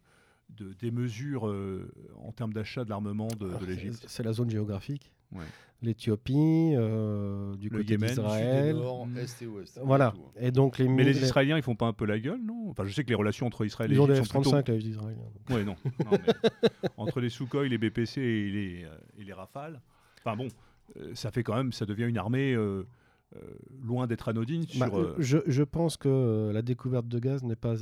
de démesure euh, en termes d'achat de l'armement de, de l'Égypte c'est- la zone géographique. Ouais. L'Éthiopie, euh, du Le côté Yémen, du sud Sud et d'Israël. nord, Mm. est et ouest. Voilà. Tout, hein. Et donc les, Mais les Israéliens, ils font pas un peu la gueule, non? Enfin, je sais que les relations entre Israël et ils ont des l'Égypte sont plutôt... F-35, les Israéliens. Ouais, non. non, mais entre les Sukhoi, les BPC et les, euh, et les Rafales. Enfin bon, ça fait quand même, ça devient une armée euh, euh, loin d'être anodine Bah, sur euh, je, je pense que euh, la découverte de gaz n'est pas.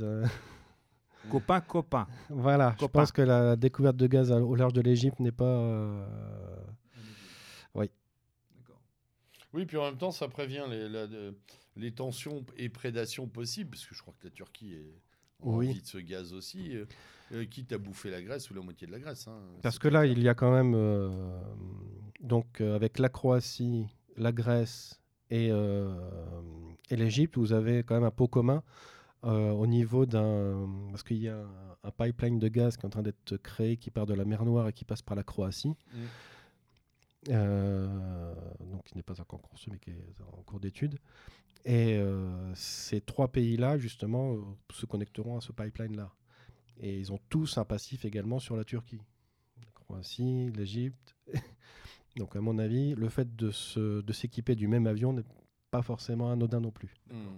Copain copain. Voilà, je Copain. pense que la découverte de gaz au large de l'Égypte n'est pas. euh, Oui, puis en même temps, ça prévient les, la- de- les tensions et prédations possibles, parce que je crois que la Turquie est en Oui. envie de ce gaz aussi, euh, euh, quitte à bouffer la Grèce ou la moitié de la Grèce. hein. Parce que là, clair. il y a quand même. euh, donc, euh, avec la Croatie, la Grèce et, euh, et l'Égypte, vous avez quand même un pot commun euh, au niveau d'un. Parce qu'il y a un, un pipeline de gaz qui est en train d'être créé qui part de la mer Noire et qui passe par la Croatie. Mm. Euh, donc, qui n'est pas encore construit, mais qui est en cours d'étude. Et euh, ces trois pays-là, justement, euh, se connecteront à ce pipeline-là. Et ils ont tous un passif également sur la Turquie. La Croatie, l'Égypte. Donc, à mon avis, le fait de se- de s'équiper du même avion n'est pas forcément anodin non plus. Hmm.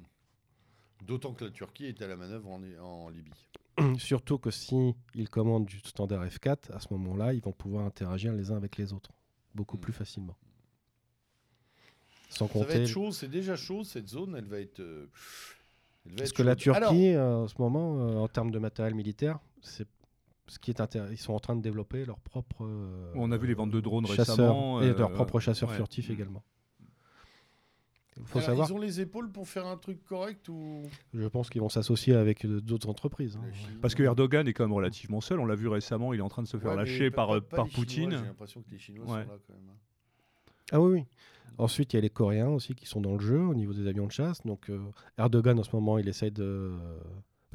D'autant que la Turquie est à la manœuvre en, en Libye. Surtout que si ils commandent du standard F4, à ce moment-là, ils vont pouvoir interagir les uns avec les autres beaucoup Mm. plus facilement. Sans Ça va compter. être chaud, c'est déjà chaud, cette zone, elle va être. euh, elle va Parce être que la. Turquie, Alors, euh, en ce moment, euh, en termes de matériel militaire, c'est ce qui est intéressant. Ils sont en train de développer leur propre. euh, On a vu les ventes de drones chasseurs récemment, et euh, leurs propres chasseurs ouais. furtifs également. Faut alors, savoir, ils ont les épaules pour faire un truc correct ou? Je pense qu'ils vont s'associer avec euh, d'autres entreprises. hein. Parce que Erdogan est quand même relativement seul. On l'a vu récemment, il est en train de se faire Ouais, mais lâcher pas- par, pas- euh, pas par les Chinois, Poutine. J'ai l'impression que les Chinois Ouais. sont là quand même. hein. Ah oui, oui. Ensuite, il y a les Coréens aussi qui sont dans le jeu au niveau des avions de chasse. Donc, euh, Erdogan, en ce moment, il essaye de.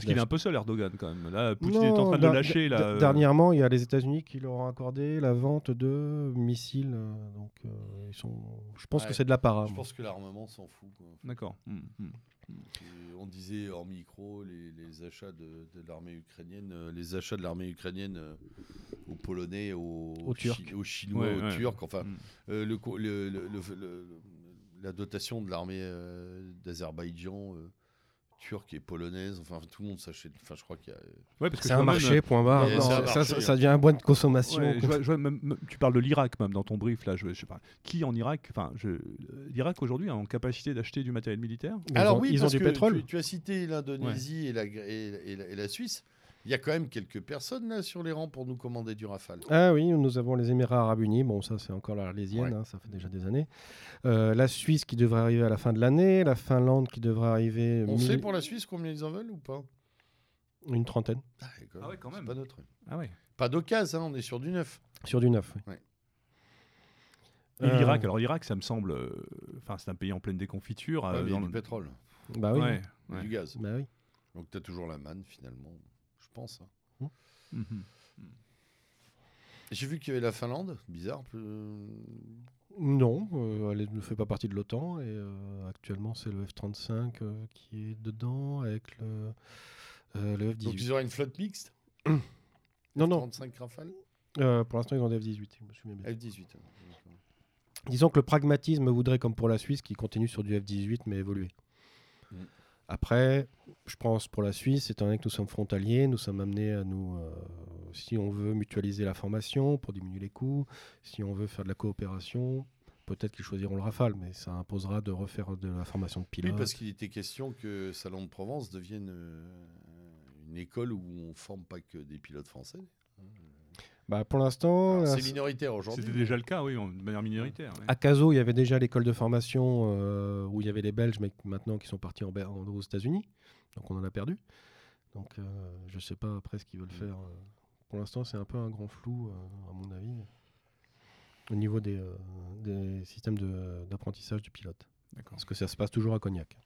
Parce qu'il est un peu seul, Erdogan, quand même. Là, Poutine est en Non, train de le lâcher. Là, euh, Dernièrement, il y a les États-Unis qui leur ont accordé la vente de missiles. euh, donc, euh, ils sont. Je pense Ouais. que c'est de la para. Je pense que l'armement s'en fout. D'accord. Mm, mm. Et on disait hors micro les, les achats de, de l'armée ukrainienne, les achats de l'armée ukrainienne aux Polonais, aux, Aux Turcs. Chi- aux Chinois, Ouais, aux ouais. Turcs. Enfin, Mm. euh, le, co- le- le- le- le- la dotation de l'armée euh, d'Azerbaïdjan. Turque et polonaise, enfin tout le monde s'achète. Enfin, je crois qu'il y a. Ouais, parce que C'est un même, marché, point barre. Non, ça, marché, ça- ça devient un bois de consommation. Ouais, je vois- je vois même- même- tu parles de l'Irak même dans ton brief là. Je, je sais pas. Qui en Irak Enfin, je- l'Irak aujourd'hui a en capacité d'acheter du matériel militaire? Ils Alors ont, oui, ils ont parce du que pétrole. Tu, tu as cité l'Indonésie et, la, Gr- et, et la, et la Suisse. Il y a quand même quelques personnes là sur les rangs pour nous commander du Rafale. Ah oui, nous avons les Émirats Arabes Unis. Bon, ça, c'est encore la arlésienne, Ouais. hein, ça fait déjà des années. Euh, la Suisse qui devrait arriver à la fin de l'année. La Finlande qui devrait arriver. On sait pour la Suisse combien ils en veulent ou pas? Une trentaine. Ah, d'accord. Ah ouais, quand même. Pas notre. Ah ouais. Pas d'occasion, hein, on est sur du neuf. Sur du neuf. oui. Ouais. Et Euh, l'Irak, alors l'Irak, ça me semble, euh, enfin, c'est un pays en pleine déconfiture. Ouais, euh, il y a dans du le- pétrole, Bah oui. Du gaz. Bah oui. Donc tu as toujours la manne finalement, pense. hein. Mhm. J'ai vu qu'il y avait la Finlande, bizarre. peu- Non, euh, elle ne fait pas partie de l'OTAN et euh, actuellement c'est le F-35 euh, qui est dedans avec le, euh, le Donc F-18. ils auraient une flotte mixte? Non, non, 35 Rafale? Euh, pour l'instant ils ont des F-18. je me souviens bien. F-18. hein. Disons que le pragmatisme voudrait, comme pour la Suisse, qui continue sur du F-18 mais évoluer. Mm. Après, je pense pour la Suisse, étant donné que nous sommes frontaliers, nous sommes amenés à nous, euh, si on veut mutualiser la formation pour diminuer les coûts, si on veut faire de la coopération, peut-être qu'ils choisiront le Rafale, mais ça imposera de refaire de la formation de pilote. Oui, parce qu'il était question que Salon de Provence devienne euh, une école où on forme pas que des pilotes français. Bah, pour l'instant, C'est minoritaire aujourd'hui. C'était déjà le cas, oui, de manière minoritaire. ouais. à Caso, il y avait déjà l'école de formation euh, où il y avait les Belges, mais maintenant qui sont partis en, aux États-Unis. Donc on en a perdu. Donc euh, je sais pas après ce qu'ils veulent faire. euh. Pour l'instant, c'est un peu un grand flou, euh, à mon avis, au niveau des, euh, des systèmes de- d'apprentissage du pilote. D'accord. Parce que ça se passe toujours à Cognac.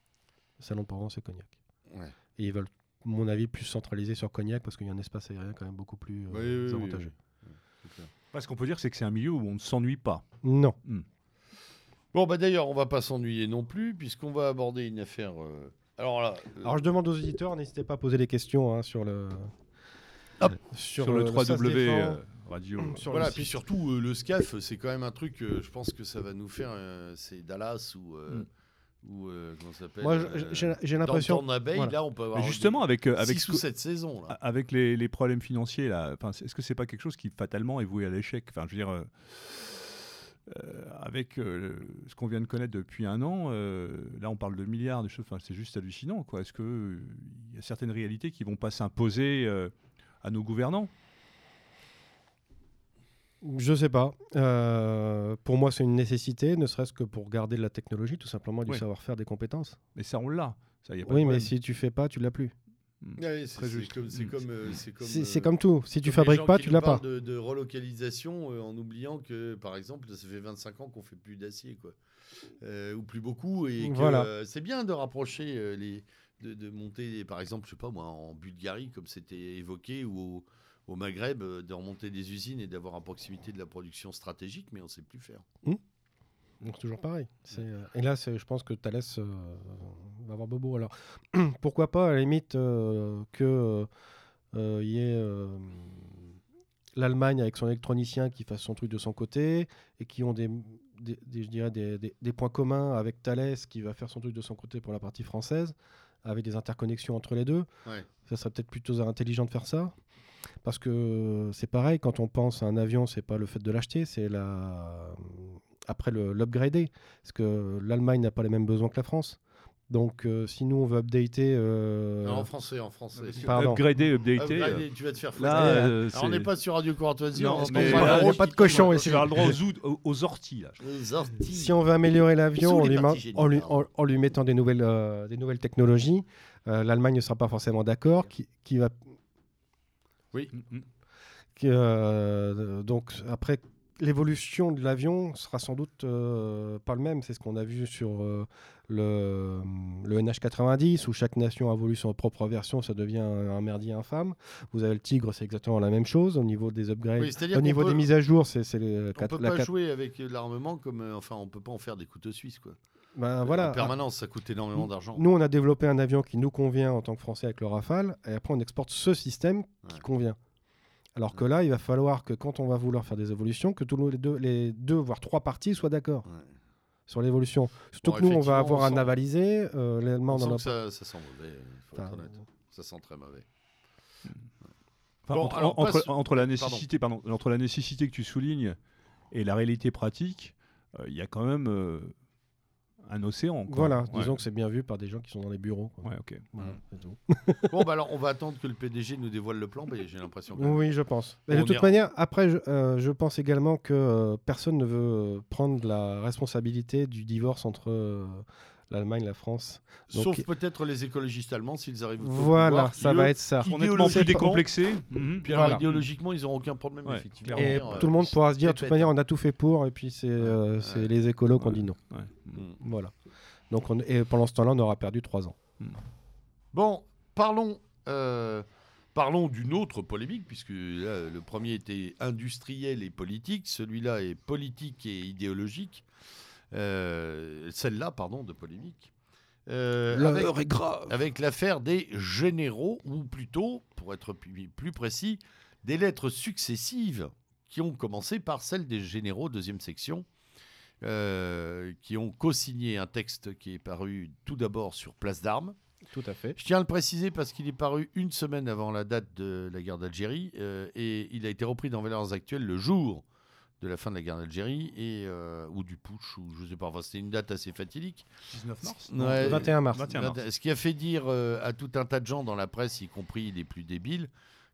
Salon de Provence et Cognac. Ouais. Et ils veulent mon avis, plus centralisé sur Cognac parce qu'il y a un espace aérien quand même beaucoup plus euh, Oui, oui, oui, avantageux. oui. Clair. Ce qu'on peut dire, c'est que c'est un milieu où on ne s'ennuie pas. Non. Bon, bah d'ailleurs, on va pas s'ennuyer non plus, puisqu'on va aborder une affaire. euh, Alors là. euh, Alors je demande aux auditeurs, n'hésitez pas à poser des questions hein, sur le. Hop. Sur, le euh, ça se 3W défend. euh, radio. Sur voilà, le puis site. surtout, euh, le SCAF, c'est quand même un truc, euh, je pense que ça va nous faire. euh, c'est Dallas ou. euh, Mm. Ou euh, comment ça s'appelle Moi, euh, j'ai l'impression. Abbey, voilà. là, on peut avoir. Mais justement, avec, euh, avec, six ce ou saisons. Là. avec les, les problèmes financiers, là, enfin, est-ce que c'est pas quelque chose qui fatalement est voué à l'échec? Enfin, je veux dire, euh, euh, avec euh, ce qu'on vient de connaître depuis un an, euh, là, on parle de milliards, de choses. Enfin, c'est juste hallucinant, quoi. Est-ce que euh, il y a certaines réalités qui vont pas s'imposer euh, à nos gouvernants? Je sais pas. Euh, pour moi, c'est une nécessité, ne serait-ce que pour garder de la technologie, tout simplement, du Oui. savoir-faire, des compétences. Mais ça, on l'a. Ça, y a pas de Oui, mais si tu fais pas, tu l'as plus. Ouais, c'est Très c'est juste. comme. C'est Mm. comme, euh, c'est comme, C'est euh, c'est comme tout. Si tu comme fabriques pas, tu l'as pas. parlent De, de relocalisation euh, en oubliant que, par exemple, ça fait 25 ans qu'on fait plus d'acier, quoi. Euh, ou plus beaucoup. Et que, Voilà. euh, c'est bien de rapprocher euh, les. De, de monter, par exemple, je sais pas moi, en Bulgarie, comme c'était évoqué, ou au, au Maghreb, euh, de remonter des usines et d'avoir à proximité de la production stratégique, mais on sait plus faire. Donc, toujours pareil. C'est, euh, Et là, c'est- je pense que Thales euh, va avoir bobo. Alors, pourquoi pas, à la limite, euh, que euh, y ait euh, l'Allemagne avec son électronicien qui fasse son truc de son côté et qui ont des, des- des- je dirais des, des- des points communs avec Thales qui va faire son truc de son côté pour la partie française, avec des interconnexions entre les deux. Ouais. Ça serait peut-être plutôt intelligent de faire ça. Parce que c'est pareil, quand on pense à un avion, c'est pas le fait de l'acheter, c'est la... après le- l'upgrader. Parce que l'Allemagne n'a pas les mêmes besoins que la France. Donc euh, si nous on veut updater. euh, en français, en français. Pardon. Upgrader, updater. Upgrader, tu vas te faire foutre. Là, euh, Alors, on n'est pas sur Radio Courtoisie. Non, on mais là, pas. y a pas de cochon Tu ici. vas avoir le droit aux, orties, là. Les orties. Si on veut améliorer l'avion en, lui, parties ma- en lui- génitales. en- en lui mettant des nouvelles, euh, des nouvelles technologies, euh, l'Allemagne ne sera pas forcément d'accord. Qui, qui va, Mm, mm. qui, euh, donc après, l'évolution de l'avion sera sans doute euh, pas le même. C'est ce qu'on a vu sur euh, le, le NH90 où chaque nation a voulu son propre version, ça devient un, un merdier infâme. Vous avez le Tigre, c'est exactement la même chose au niveau des upgrades. Oui, au niveau peut- des mises à jour, c'est On quatre- peut la pas jouer avec l'armement comme. euh, enfin, on peut pas en faire des couteaux suisses, quoi. Ben, voilà. En permanence, ça coûte énormément d'argent. Nous, on a développé un avion qui nous convient en tant que Français avec le Rafale, et après, on exporte ce système qui Ouais. convient. Alors que là, il va falloir que quand on va vouloir faire des évolutions, que tous les deux, les deux voire trois parties soient d'accord Ouais. sur l'évolution. Surtout Bon, que nous, on va avoir on un euh, l'allemand On dans que ça, ça sent mauvais, faut Enfin, être honnête. Ça sent très mauvais. Enfin, Bon, entre, alors, entre- passe- entre la nécessité, pardon, entre la nécessité que tu soulignes et la réalité pratique, euh, il y a quand même euh, un océan. quoi. Voilà, Ouais. disons que c'est bien vu par des gens qui sont dans les bureaux. quoi. Ouais, ok. Voilà, Mm. tout. Bon, bah alors, on va attendre que le PDG nous dévoile le plan, j'ai l'impression que. Oui, je pense. Mais de toute ira- manière, après, je, euh, je pense également que euh, personne ne veut euh, prendre la responsabilité du divorce entre euh, l'Allemagne, la France. Donc, Sauf peut-être les écologistes allemands, s'ils arrivent au Voilà, ça va être ça. Honnêtement, plus idéologiquement- décomplexé. Puis alors, Voilà. idéologiquement, ils n'auront aucun problème, Ouais, effectivement. Et Euh, tout le monde pourra se dire, de toute manière, on a tout fait pour, et puis c'est euh, Ouais. les écolos qui ont dit non. Ouais. Mm. Voilà. Donc, on, et pendant ce temps-là, on aura perdu trois ans. Bon, parlons, euh, parlons d'une autre polémique, puisque là, le premier était industriel et politique, celui-là est politique et idéologique. Euh, Celle-là, pardon, de polémique. Euh, avec, est grave. avec l'affaire des généraux, ou plutôt, pour être plus plus précis, des lettres successives qui ont commencé par celle des généraux, deuxième section, euh, qui ont co-signé un texte qui est paru tout d'abord sur Place d'Armes. Tout à fait. Je tiens à le préciser parce qu'il est paru une semaine avant la date de la guerre d'Algérie euh, et il a été repris dans Valeurs Actuelles le jour de la fin de la guerre d'Algérie et euh, ou du putsch ou je sais pas. Enfin, c'était une date assez fatidique. 19 mars Ouais. Le 21 mars. 21 mars. Ce qui a fait dire euh, à tout un tas de gens dans la presse, y compris les plus débiles,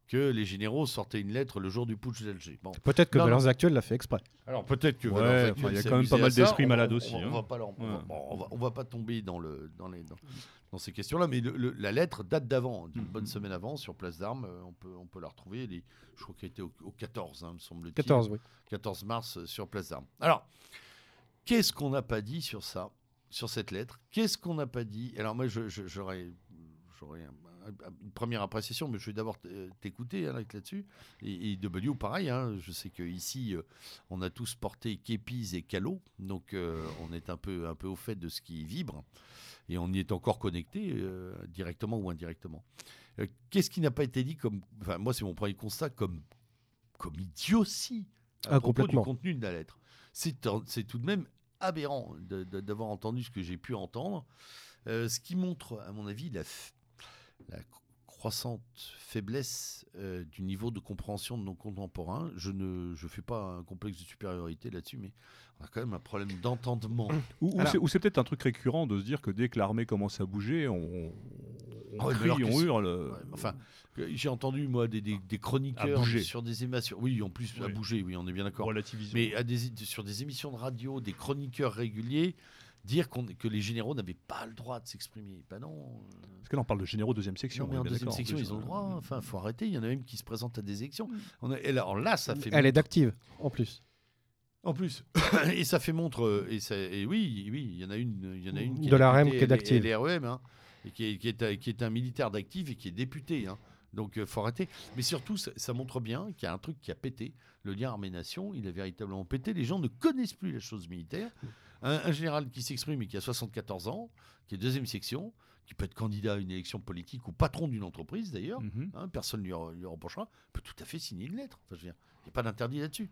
que les généraux sortaient une lettre le jour du putsch d'Alger. Bon. Peut-être que Non, Valeurs Actuelles l'a fait exprès. Alors peut-être que Ouais, enfin, il y a quand même pas mal d'esprits malades aussi, On, hein. va pas, on va- Ouais. bon, on va- on va pas tomber dans, le, dans, les, dans, dans ces questions-là, mais le- le- la lettre date d'avant, d'une Mhm. bonne semaine avant, sur Place d'Armes. euh, On peut, on peut la retrouver. Elle est- je crois qu'elle était au, au 14, hein, me semble-t-il. 14, oui. 14 mars euh, sur Place d'Armes. Alors, qu'est-ce qu'on n'a pas dit sur ça, sur cette lettre? Qu'est-ce qu'on n'a pas dit? Alors moi, j'aurais, j'aurais un, une première appréciation, mais je vais d'abord t'écouter hein, là-dessus. Et, W, pareil, hein, je sais qu'ici, on a tous porté képis et calots, donc on est un peu, un peu au fait de ce qui vibre, et on y est encore connecté, directement ou indirectement. Qu'est-ce qui n'a pas été dit comme. Enfin, moi, c'est mon premier constat, comme, comme idiotie à ah, propos du contenu de la lettre. C'est tout de même aberrant d'avoir entendu ce que j'ai pu entendre, euh, ce qui montre, à mon avis, la, la croissante faiblesse euh, du niveau de compréhension de nos contemporains. Je ne je fais pas un complexe de supériorité là-dessus, mais on a quand même un problème d'entendement. Ou, c'est peut-être un truc récurrent de se dire que dès que l'armée commence à bouger, on, on, crie, on hurle. enfin, j'ai entendu moi des, des, chroniqueurs sur des émissions. Oui, en plus à bouger, oui, on est bien d'accord. Mais à des, sur des émissions de radio, des chroniqueurs réguliers dire que les généraux n'avaient pas le droit de s'exprimer. Ben non. Parce que là, on parle de généraux deuxième section. mais en deuxième section, ils ont le droit. Enfin, faut arrêter. Il y en a même qui se présentent à des élections. On et alors là, ça fait. Elle est d'active, en plus. En plus, et ça fait montre, et, ça, et, oui, oui, il y en a une, il y en a une qui de la REM qui est d'active, l'REM, hein, et qui est, qui, est, qui est, un militaire d'active et qui est député. Hein. Donc, il euh, faut arrêter. Mais surtout, ça, ça montre bien qu'il y a un truc qui a pété. Le lien armée-nation, il a véritablement pété. Les gens ne connaissent plus la chose militaire un, général qui s'exprime et qui a 74 ans, qui est deuxième section, qui peut être candidat à une élection politique ou patron d'une entreprise d'ailleurs, mhm. hein, personne ne lui, lui, reprochera, peut tout à fait signer une lettre. il n'y a pas d'interdit là-dessus.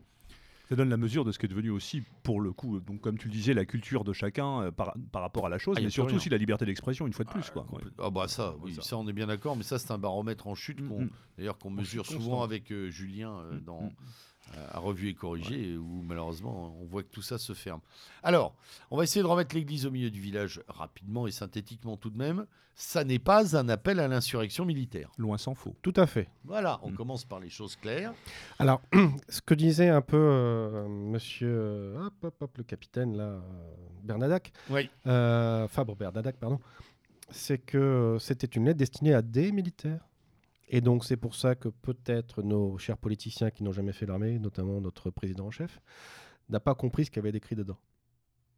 Ça donne la mesure de ce qui est devenu aussi, pour le coup, donc comme tu le disais, la culture de chacun euh, par, rapport à la chose, ah, mais surtout aussi la liberté d'expression, une fois de plus. Ah, quoi. Ah bah ça, oui, ça. on est bien d'accord, mais ça c'est un baromètre en chute, mm, mm. d'ailleurs qu'on mesure souvent avec euh, Julien euh, mm, dans, à revue et corrigé, où malheureusement on voit que tout ça se ferme. Alors, on va essayer de remettre l'église au milieu du village rapidement et synthétiquement tout de même. Ça n'est pas un appel à l'insurrection militaire. Loin s'en faut. Tout à fait. Voilà, on mm. commence par les choses claires. Alors, ce que disait un peu euh, monsieur euh, hop, hop, le capitaine là, euh, Bernadac, oui. Fabre Bernadac, pardon, c'est que c'était une lettre destinée à des militaires. Et donc c'est pour ça que peut-être nos chers politiciens qui n'ont jamais fait l'armée, notamment notre président en chef, n'a pas compris ce qu'il y avait écrit dedans.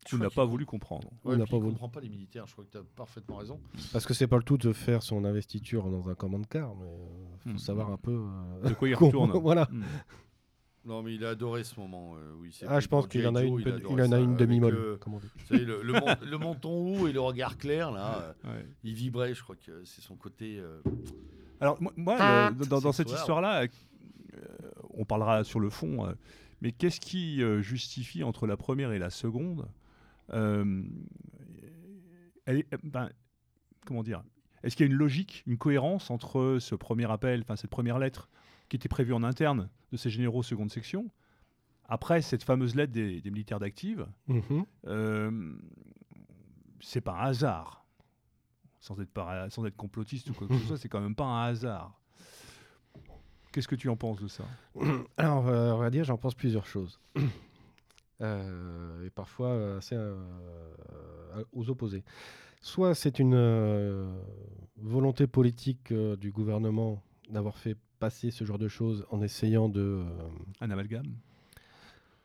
Tu n'as pas voulu comprendre. Ouais, pas voulu. comprend pas les militaires, je crois que tu as parfaitement raison. Parce que c'est pas le tout de faire son investiture dans un command car, mais il euh, faut hmm. savoir un peu. Euh, de quoi il retourne. voilà. Hmm. Non, mais il a adoré ce moment. Euh, oui, ah, je pense qu'il en a une, il, en a une demi-molle. le, le, menton haut et le regard clair, là, il vibrait. Je crois que c'est son côté. Alors, moi, dans, cette histoire-là, euh, on parlera sur le fond, euh, mais qu'est-ce qui euh, justifie entre la première et la seconde elle ben, Comment dire Est-ce qu'il y a une logique, une cohérence entre ce premier appel, enfin cette première lettre qui était prévue en interne de ces généraux seconde section, après cette fameuse lettre des, militaires d'active, mm-hmm. c'est pas un hasard sans être, sans être complotiste ou quoi que ce soit, c'est quand même pas un hasard. Qu'est-ce que tu en penses de ça? Alors, on va dire, j'en pense plusieurs choses. Euh, et parfois assez euh, aux opposés. Soit c'est une euh, volonté politique du gouvernement d'avoir fait passer ce genre de choses en essayant de... un amalgame?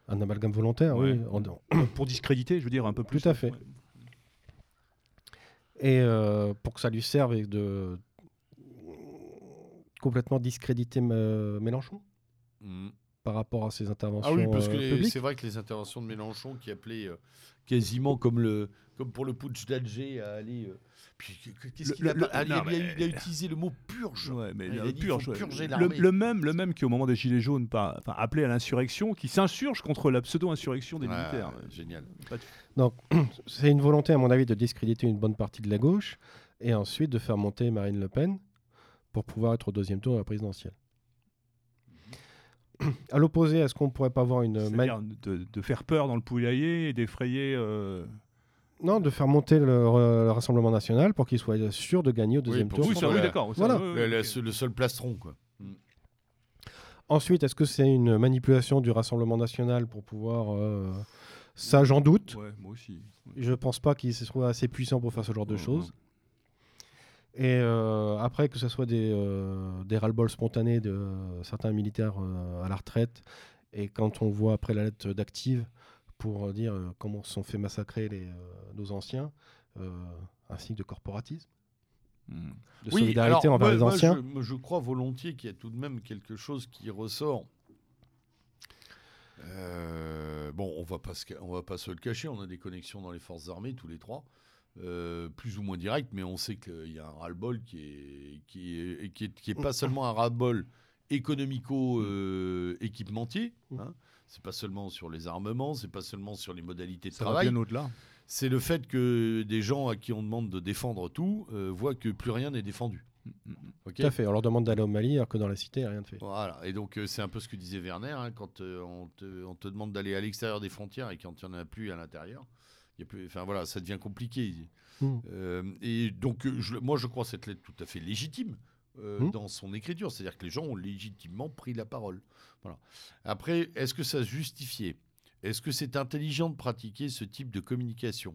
Un amalgame volontaire, oui. Pour discréditer, je veux dire, un peu plus. Tout à fait. Et euh, pour que ça lui serve de complètement discréditer Mélenchon mm. Par rapport à ses interventions. Ah oui, parce que euh, c'est vrai que les interventions de Mélenchon qui appelaient euh, quasiment comme, le, comme pour le putsch d'Alger à aller. Puis qu'est-ce qu'il a, il, a, utilisé le mot purge. Ouais, mais il a purge, purger le, le, même, le même qui au moment des Gilets jaunes, pas, appelé à l'insurrection, qui s'insurge contre la pseudo-insurrection des militaires. Génial. Donc, c'est une volonté, à mon avis, de discréditer une bonne partie de la gauche et ensuite de faire monter Marine Le Pen pour pouvoir être au deuxième tour de la présidentielle. À l'opposé, est-ce qu'on ne pourrait pas avoir une. De, de, faire peur dans le poulailler et d'effrayer. Euh, non, de faire monter le, Rassemblement national pour qu'il soit sûr de gagner au deuxième tour. Oui, oui d'accord. Voilà. Le, seul plastron, quoi. Ensuite, est-ce que c'est une manipulation du Rassemblement national pour pouvoir euh, ça, j'en doute. moi aussi. Je pense pas qu'il soit assez puissant pour faire ce genre de choses. Et euh, après, que ce soit des, euh, des ras-le-bol spontanés de certains militaires euh, à la retraite, et quand on voit après la lettre d'Active pour dire comment se sont fait massacrer les, nos anciens, un signe de corporatisme. Hmm. de Oui, solidarité alors, envers moi- les anciens. je, moi, je crois volontiers qu'il y a tout de même quelque chose qui ressort. Euh, bon, on va pas se ca- on va pas se le cacher. On a des connexions dans les forces armées tous les trois, euh, plus ou moins directes, mais on sait qu'il y a un ras-le-bol qui est qui est qui est, qui est pas seulement un ras-le-bol économico-équipementier. hein. C'est pas seulement sur les armements, c'est pas seulement sur les modalités de Ça va travail bien au-delà. c'est le fait que des gens à qui on demande de défendre tout euh, voient que plus rien n'est défendu. Mm, Ok Tout à fait. On leur demande d'aller au Mali alors que dans la cité, rien de fait. Voilà, et donc euh, c'est un peu ce que disait Werner, hein, quand euh, on, te, on te demande d'aller à l'extérieur des frontières et quand il n'y en a plus à l'intérieur, y a plus, enfin voilà, ça devient compliqué. Mm. Euh, et donc euh, je- moi je crois cette lettre tout à fait légitime euh, Mm. dans son écriture, c'est-à-dire que les gens ont légitimement pris la parole. Voilà. Après, est-ce que ça se justifiait? Est-ce que c'est intelligent de pratiquer ce type de communication?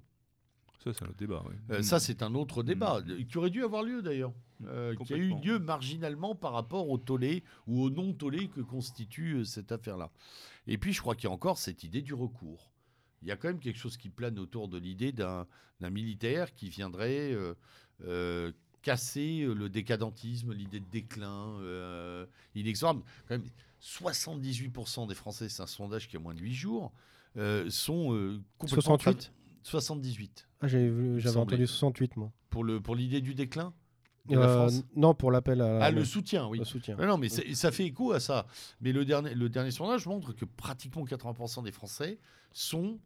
Ça, c'est un autre débat. ouais. Euh. Ça, c'est un autre débat, qui aurait dû avoir lieu d'ailleurs, euh, qui a eu lieu marginalement par rapport au tollé ou au non-tollé que constitue euh, cette affaire-là. Et puis, je crois qu'il y a encore cette idée du recours. Il y a quand même quelque chose qui plane autour de l'idée d'un militaire qui viendrait euh, euh, casser euh, le décadentisme, l'idée de déclin euh, inexorable. Quand même, 78% des Français, c'est un sondage qui a moins de 8 jours, sont complètement 68 78 Ah, j'avais entendu 68, moi. pour le pour l'idée du déclin Euh, non, pour l'appel à Ah, le soutien, oui. au soutien. Non, non, mais ça fait écho à ça. Mais le dernier, le dernier sondage montre que pratiquement 80% des Français sont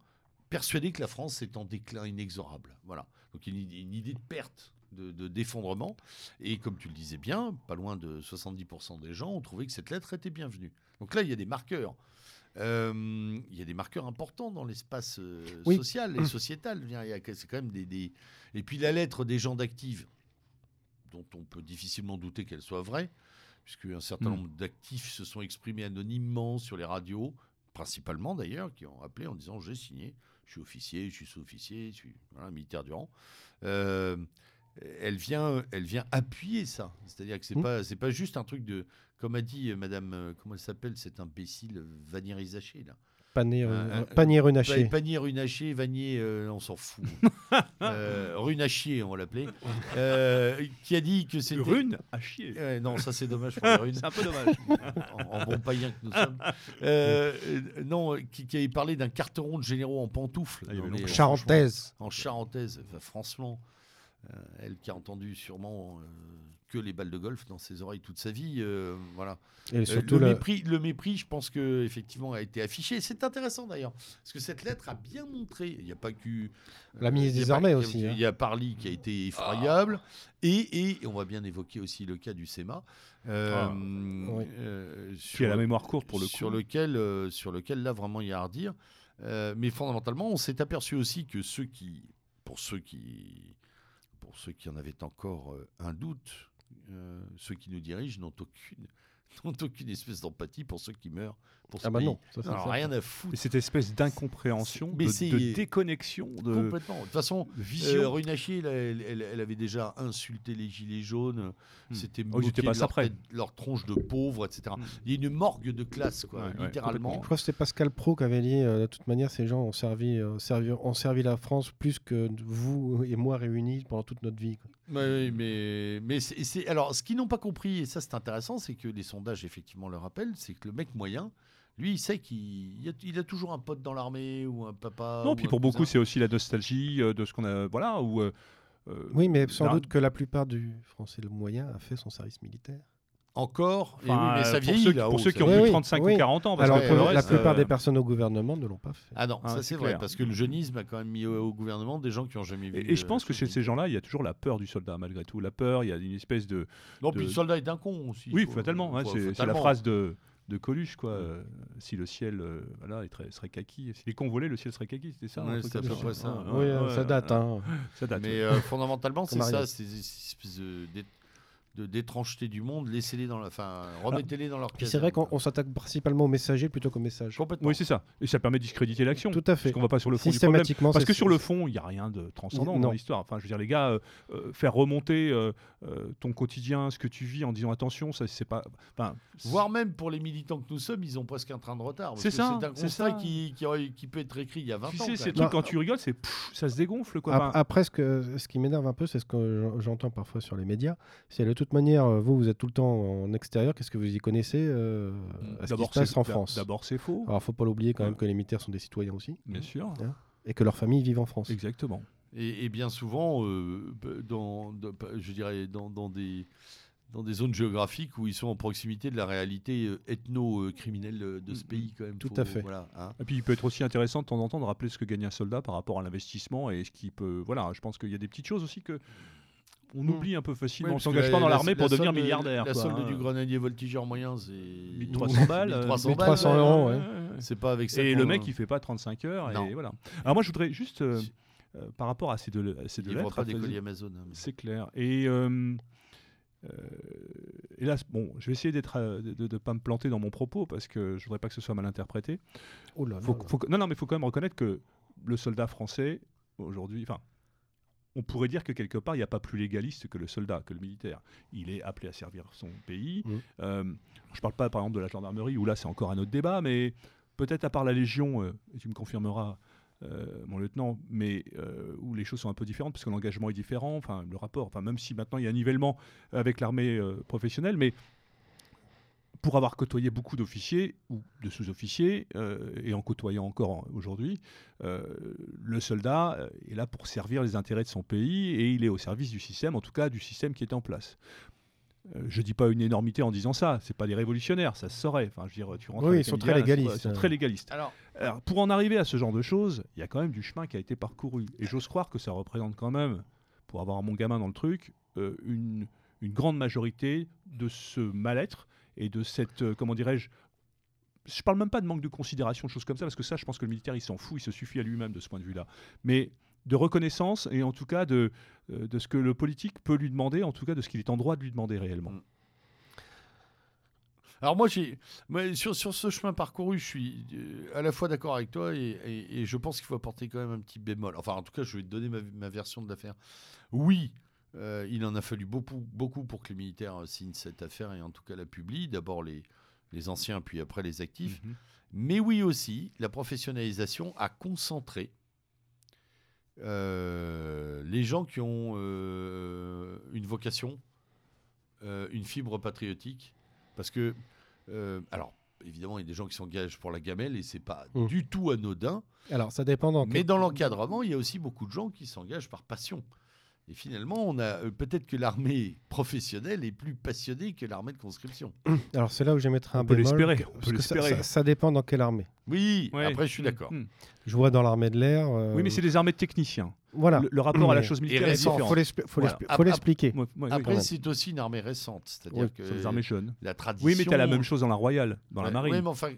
persuadés que la France est en déclin inexorable. Voilà. Donc une, idée- une idée de perte, de, de d'effondrement. Et comme tu le disais bien, pas loin de 70% des gens ont trouvé que cette lettre était bienvenue. Donc là, il y a des marqueurs. Euh, il y a des marqueurs importants dans l'espace euh, Oui. social et sociétal. Il y a- C'est quand même des, des- Et puis la lettre des gens d'Active, dont on peut difficilement douter qu'elle soit vraie, puisque un certain Mm. nombre d'actifs se sont exprimés anonymement sur les radios, principalement d'ailleurs, qui ont appelé en disant j'ai signé, je suis officier, je suis sous-officier, je suis voilà, militaire du rang. Euh, elle vient, elle vient appuyer ça. C'est-à-dire que c'est Mm. pas, c'est pas juste un truc de, comme a dit euh, Madame, euh, comment elle s'appelle, cet imbécile Vanier Rizaché là. Panier, Un- euh, un- panier runaché. Pa- Panier Runaché, Vanier, euh, on s'en fout. euh, Runachier, on va l'appeler, euh, qui a dit que c'était. Rune à chier. Non, ça c'est dommage pour les runes C'est un peu dommage. en, en bon païen que nous sommes. Euh, non, qui, qui avait parlé d'un carteron de généraux en pantoufles. Ah, Non, mais, Charentaise. En charentaise. Enfin, franchement, euh, elle qui a entendu sûrement euh, que les balles de golf dans ses oreilles toute sa vie. euh, voilà. Et Euh, le, la- mépris, le mépris, je pense que effectivement a été affiché. C'est intéressant d'ailleurs, parce que cette lettre a bien montré. Il n'y a pas que La ministre des Armées il y a- aussi, hein. Il y a Parly qui a été effroyable, et, et on va bien évoquer aussi le cas du SEMA, euh, Ah, oui. euh, Qui a la sur- mémoire courte pour le coup. sur lequel, euh, sur lequel là vraiment il y a à redire. Euh, mais fondamentalement, on s'est aperçu aussi que ceux qui, pour ceux qui, pour ceux qui en avaient encore euh, un doute, euh, ceux qui nous dirigent n'ont aucune, n'ont aucune espèce d'empathie pour ceux qui meurent. Pour ce Ah bah pays. non, ça, certain. rien à foutre. Et cette espèce d'incompréhension, de, c'est- de déconnexion, de Complètement. De toute façon, vision. euh, elle, elle- elle- elle avait déjà insulté les gilets jaunes. Hmm. C'était Oh, ils étaient moqué pas de leur, tête- leur tronche de pauvres, etc. Hmm. Il y a une morgue de classe, quoi, Ouais, ouais, littéralement. Je crois que c'était Pascal Pro qui avait dit euh, de toute manière, ces gens ont servi, euh, servi, ont servi la France plus que vous et moi réunis pendant toute notre vie. quoi. Oui, mais, mais c'est, alors, ce qu'ils n'ont pas compris, et ça c'est intéressant, c'est que les sondages effectivement le rappellent, c'est que le mec moyen, lui, il sait qu'il il a, il a toujours un pote dans l'armée ou un papa. Non, puis pour beaucoup, c'est aussi la nostalgie euh, de ce qu'on a. Voilà, ou. euh, euh, Oui, mais sans doute que la plupart du français le moyen a fait son service militaire. Encore. Et enfin, oui, mais ça pour vieillit ceux, là-haut, pour ceux qui ont Oui, plus oui, 35 oui. ou 40 ans. Parce Alors que pour la reste, plupart euh, des personnes au gouvernement ne l'ont pas fait. Ah non, Ah, ça c'est vrai, parce que le jeunisme a quand même mis au, au gouvernement des gens qui ont jamais vu. Et, et je pense que chez ces gens-là, il y a toujours la peur du soldat, malgré tout. La peur, il y a une espèce de. Non, de- puis le soldat est un con aussi. Oui, fatalement. faut- c'est la phrase de, de Coluche, quoi. euh, si le ciel euh, voilà, est très- serait kaki. Si les cons volaient, le ciel serait kaki. C'était ça Ouais, c'est à peu près ça. Ouais, oui, ouais, ça ouais, date. ouais. hein. Ça date. Mais euh, fondamentalement, c'est ça, c'est ces d'étrangeté du monde, laissez-les dans la, enfin, remettez-les dans leur Puis c'est vrai qu'on on s'attaque principalement aux messagers plutôt qu'aux messages. complètement. Oui, c'est ça. Et ça permet de discréditer l'action. Tout à fait. Parce qu'on va pas sur le fond du problème. Parce que sur le fond, il n'y a rien de transcendant Non. dans l'histoire. Enfin, je veux dire, les gars, euh, euh, faire remonter euh, euh, ton quotidien, ce que tu vis, en disant attention, ça c'est pas. Enfin, Voire même pour les militants que nous sommes, ils ont presque un train de retard. C'est ça, C'est un c'est constat ça. qui, qui, aurait- qui peut être écrit il y a 20 tu ans. sais, quand ces trucs quand tu rigoles, c'est ça se dégonfle quoi. Après, ce, que- ce qui m'énerve un peu, c'est ce que j'en- j'entends parfois sur les médias. C'est de toute manière, euh, vous, vous êtes tout le temps en extérieur. Qu'est-ce que vous y connaissez euh, à ce qui se passe c'est- en France D'abord, c'est faux, Alors, faut pas l'oublier quand même que les militaires sont des citoyens aussi bien sûr. et que leurs familles vivent en France. Exactement. Et, et bien souvent, euh, dans, dans- je dirais, dans, dans des, dans des zones géographiques où ils sont en proximité de la réalité euh, ethno-criminelle de ce Mm, pays, quand même. tout Faut- à fait. Voilà, hein. Et puis il peut être aussi intéressant de temps en temps de rappeler ce que gagne un soldat par rapport à l'investissement et ce qui peut. Voilà, je pense qu'il y a des petites choses aussi que on Mm. oublie un peu Ouais, facilement. on parce que s'engage pas dans la- l'armée la pour devenir solde- milliardaire. La quoi, solde hein. du grenadier voltigeur moyen, c'est 1300 balles. euh, 1300 1300 balles, euros, ouais. ouais. C'est pas avec ça. Et le mec, il fait pas 35 heures. Non. Et voilà. Alors moi, je voudrais juste, euh, euh, par rapport à ces deux, à ces deux il lettres, pas des à colis Amazon. hein, mais- c'est clair. Et euh, euh, hélas, bon, je vais essayer d'être, euh, de ne pas me planter dans mon propos parce que je voudrais pas que ce soit mal interprété. Oh là là Faut- là. faut que- non, non, mais il faut quand même reconnaître que le soldat français, aujourd'hui, enfin, on pourrait dire que quelque part, il n'y a pas plus légaliste que le soldat, que le militaire. Il est appelé à servir son pays. Mhm. Euh, je ne parle pas, par exemple, de la gendarmerie, où là, c'est encore un autre débat, mais peut-être à part la Légion, euh, et tu me confirmeras, euh, mon lieutenant, mais euh, où les choses sont un peu différentes, parce que l'engagement est différent, enfin, le rapport, enfin, même si maintenant il y a un nivellement avec l'armée euh, professionnelle, mais pour avoir côtoyé beaucoup d'officiers ou de sous-officiers, euh, et en côtoyant encore en- aujourd'hui, euh, le soldat euh, est là pour servir les intérêts de son pays et il est au service du système, en tout cas du système qui est en place. Euh, je dis pas une énormité en disant ça, c'est pas des révolutionnaires, ça se saurait. Enfin, je veux dire, tu rentres Oui, ils sont très légalistes. Ils sont très légalistes. Alors, Alors, pour en arriver à ce genre de choses, il y a quand même du chemin qui a été parcouru. Et j'ose croire que ça représente quand même, pour avoir mon gamin dans le truc, euh, une, une grande majorité de ce mal-être et de cette, euh, comment dirais-je, je parle même pas de manque de considération, de choses comme ça, parce que ça, je pense que le militaire, il s'en fout, il se suffit à lui-même de ce point de vue-là. Mais de reconnaissance et en tout cas de, euh, de ce que le politique peut lui demander, en tout cas de ce qu'il est en droit de lui demander réellement. Mm. Alors moi, sur, sur ce chemin parcouru, je suis euh, à la fois d'accord avec toi et je pense qu'il faut apporter quand même un petit bémol. Enfin, en tout cas, je vais te donner ma, ma version de l'affaire. Oui, euh, il en a fallu beaucoup, beaucoup pour que les militaires euh, signent cette affaire et en tout cas la publient. D'abord les, les anciens, puis après les actifs. Mhm. Mais oui aussi, la professionnalisation a concentré euh, les gens qui ont euh, une vocation, une fibre patriotique. Parce que, alors, évidemment, il y a des gens qui s'engagent pour la gamelle et c'est pas Mm. du tout anodin. Alors, ça dépend dans Mais dans l'encadrement, il y a aussi beaucoup de gens qui s'engagent par passion. Et finalement, on a euh, peut-être que l'armée professionnelle est plus passionnée que l'armée de conscription. Alors, c'est là où je mettrai un On peut bémol. l'espérer, parce peut que ça- l'espérer. Ça, ça dépend dans quelle armée. Oui, Ouais. après, je suis d'accord. Mhm. Je vois dans l'armée de l'air. euh, Oui, mais c'est des armées de techniciens. Voilà. Le, le rapport à la Mais- chose militaire est récent, différent. faut l'expli- faut Voilà. l'expliquer. Ouais, ouais, Après, oui. c'est aussi une armée récente. C'est-à-dire Oui, que des armées jeunes. la tradition. Oui, mais tu as la même chose dans la Royale, dans la marine. ouais, mais enfin,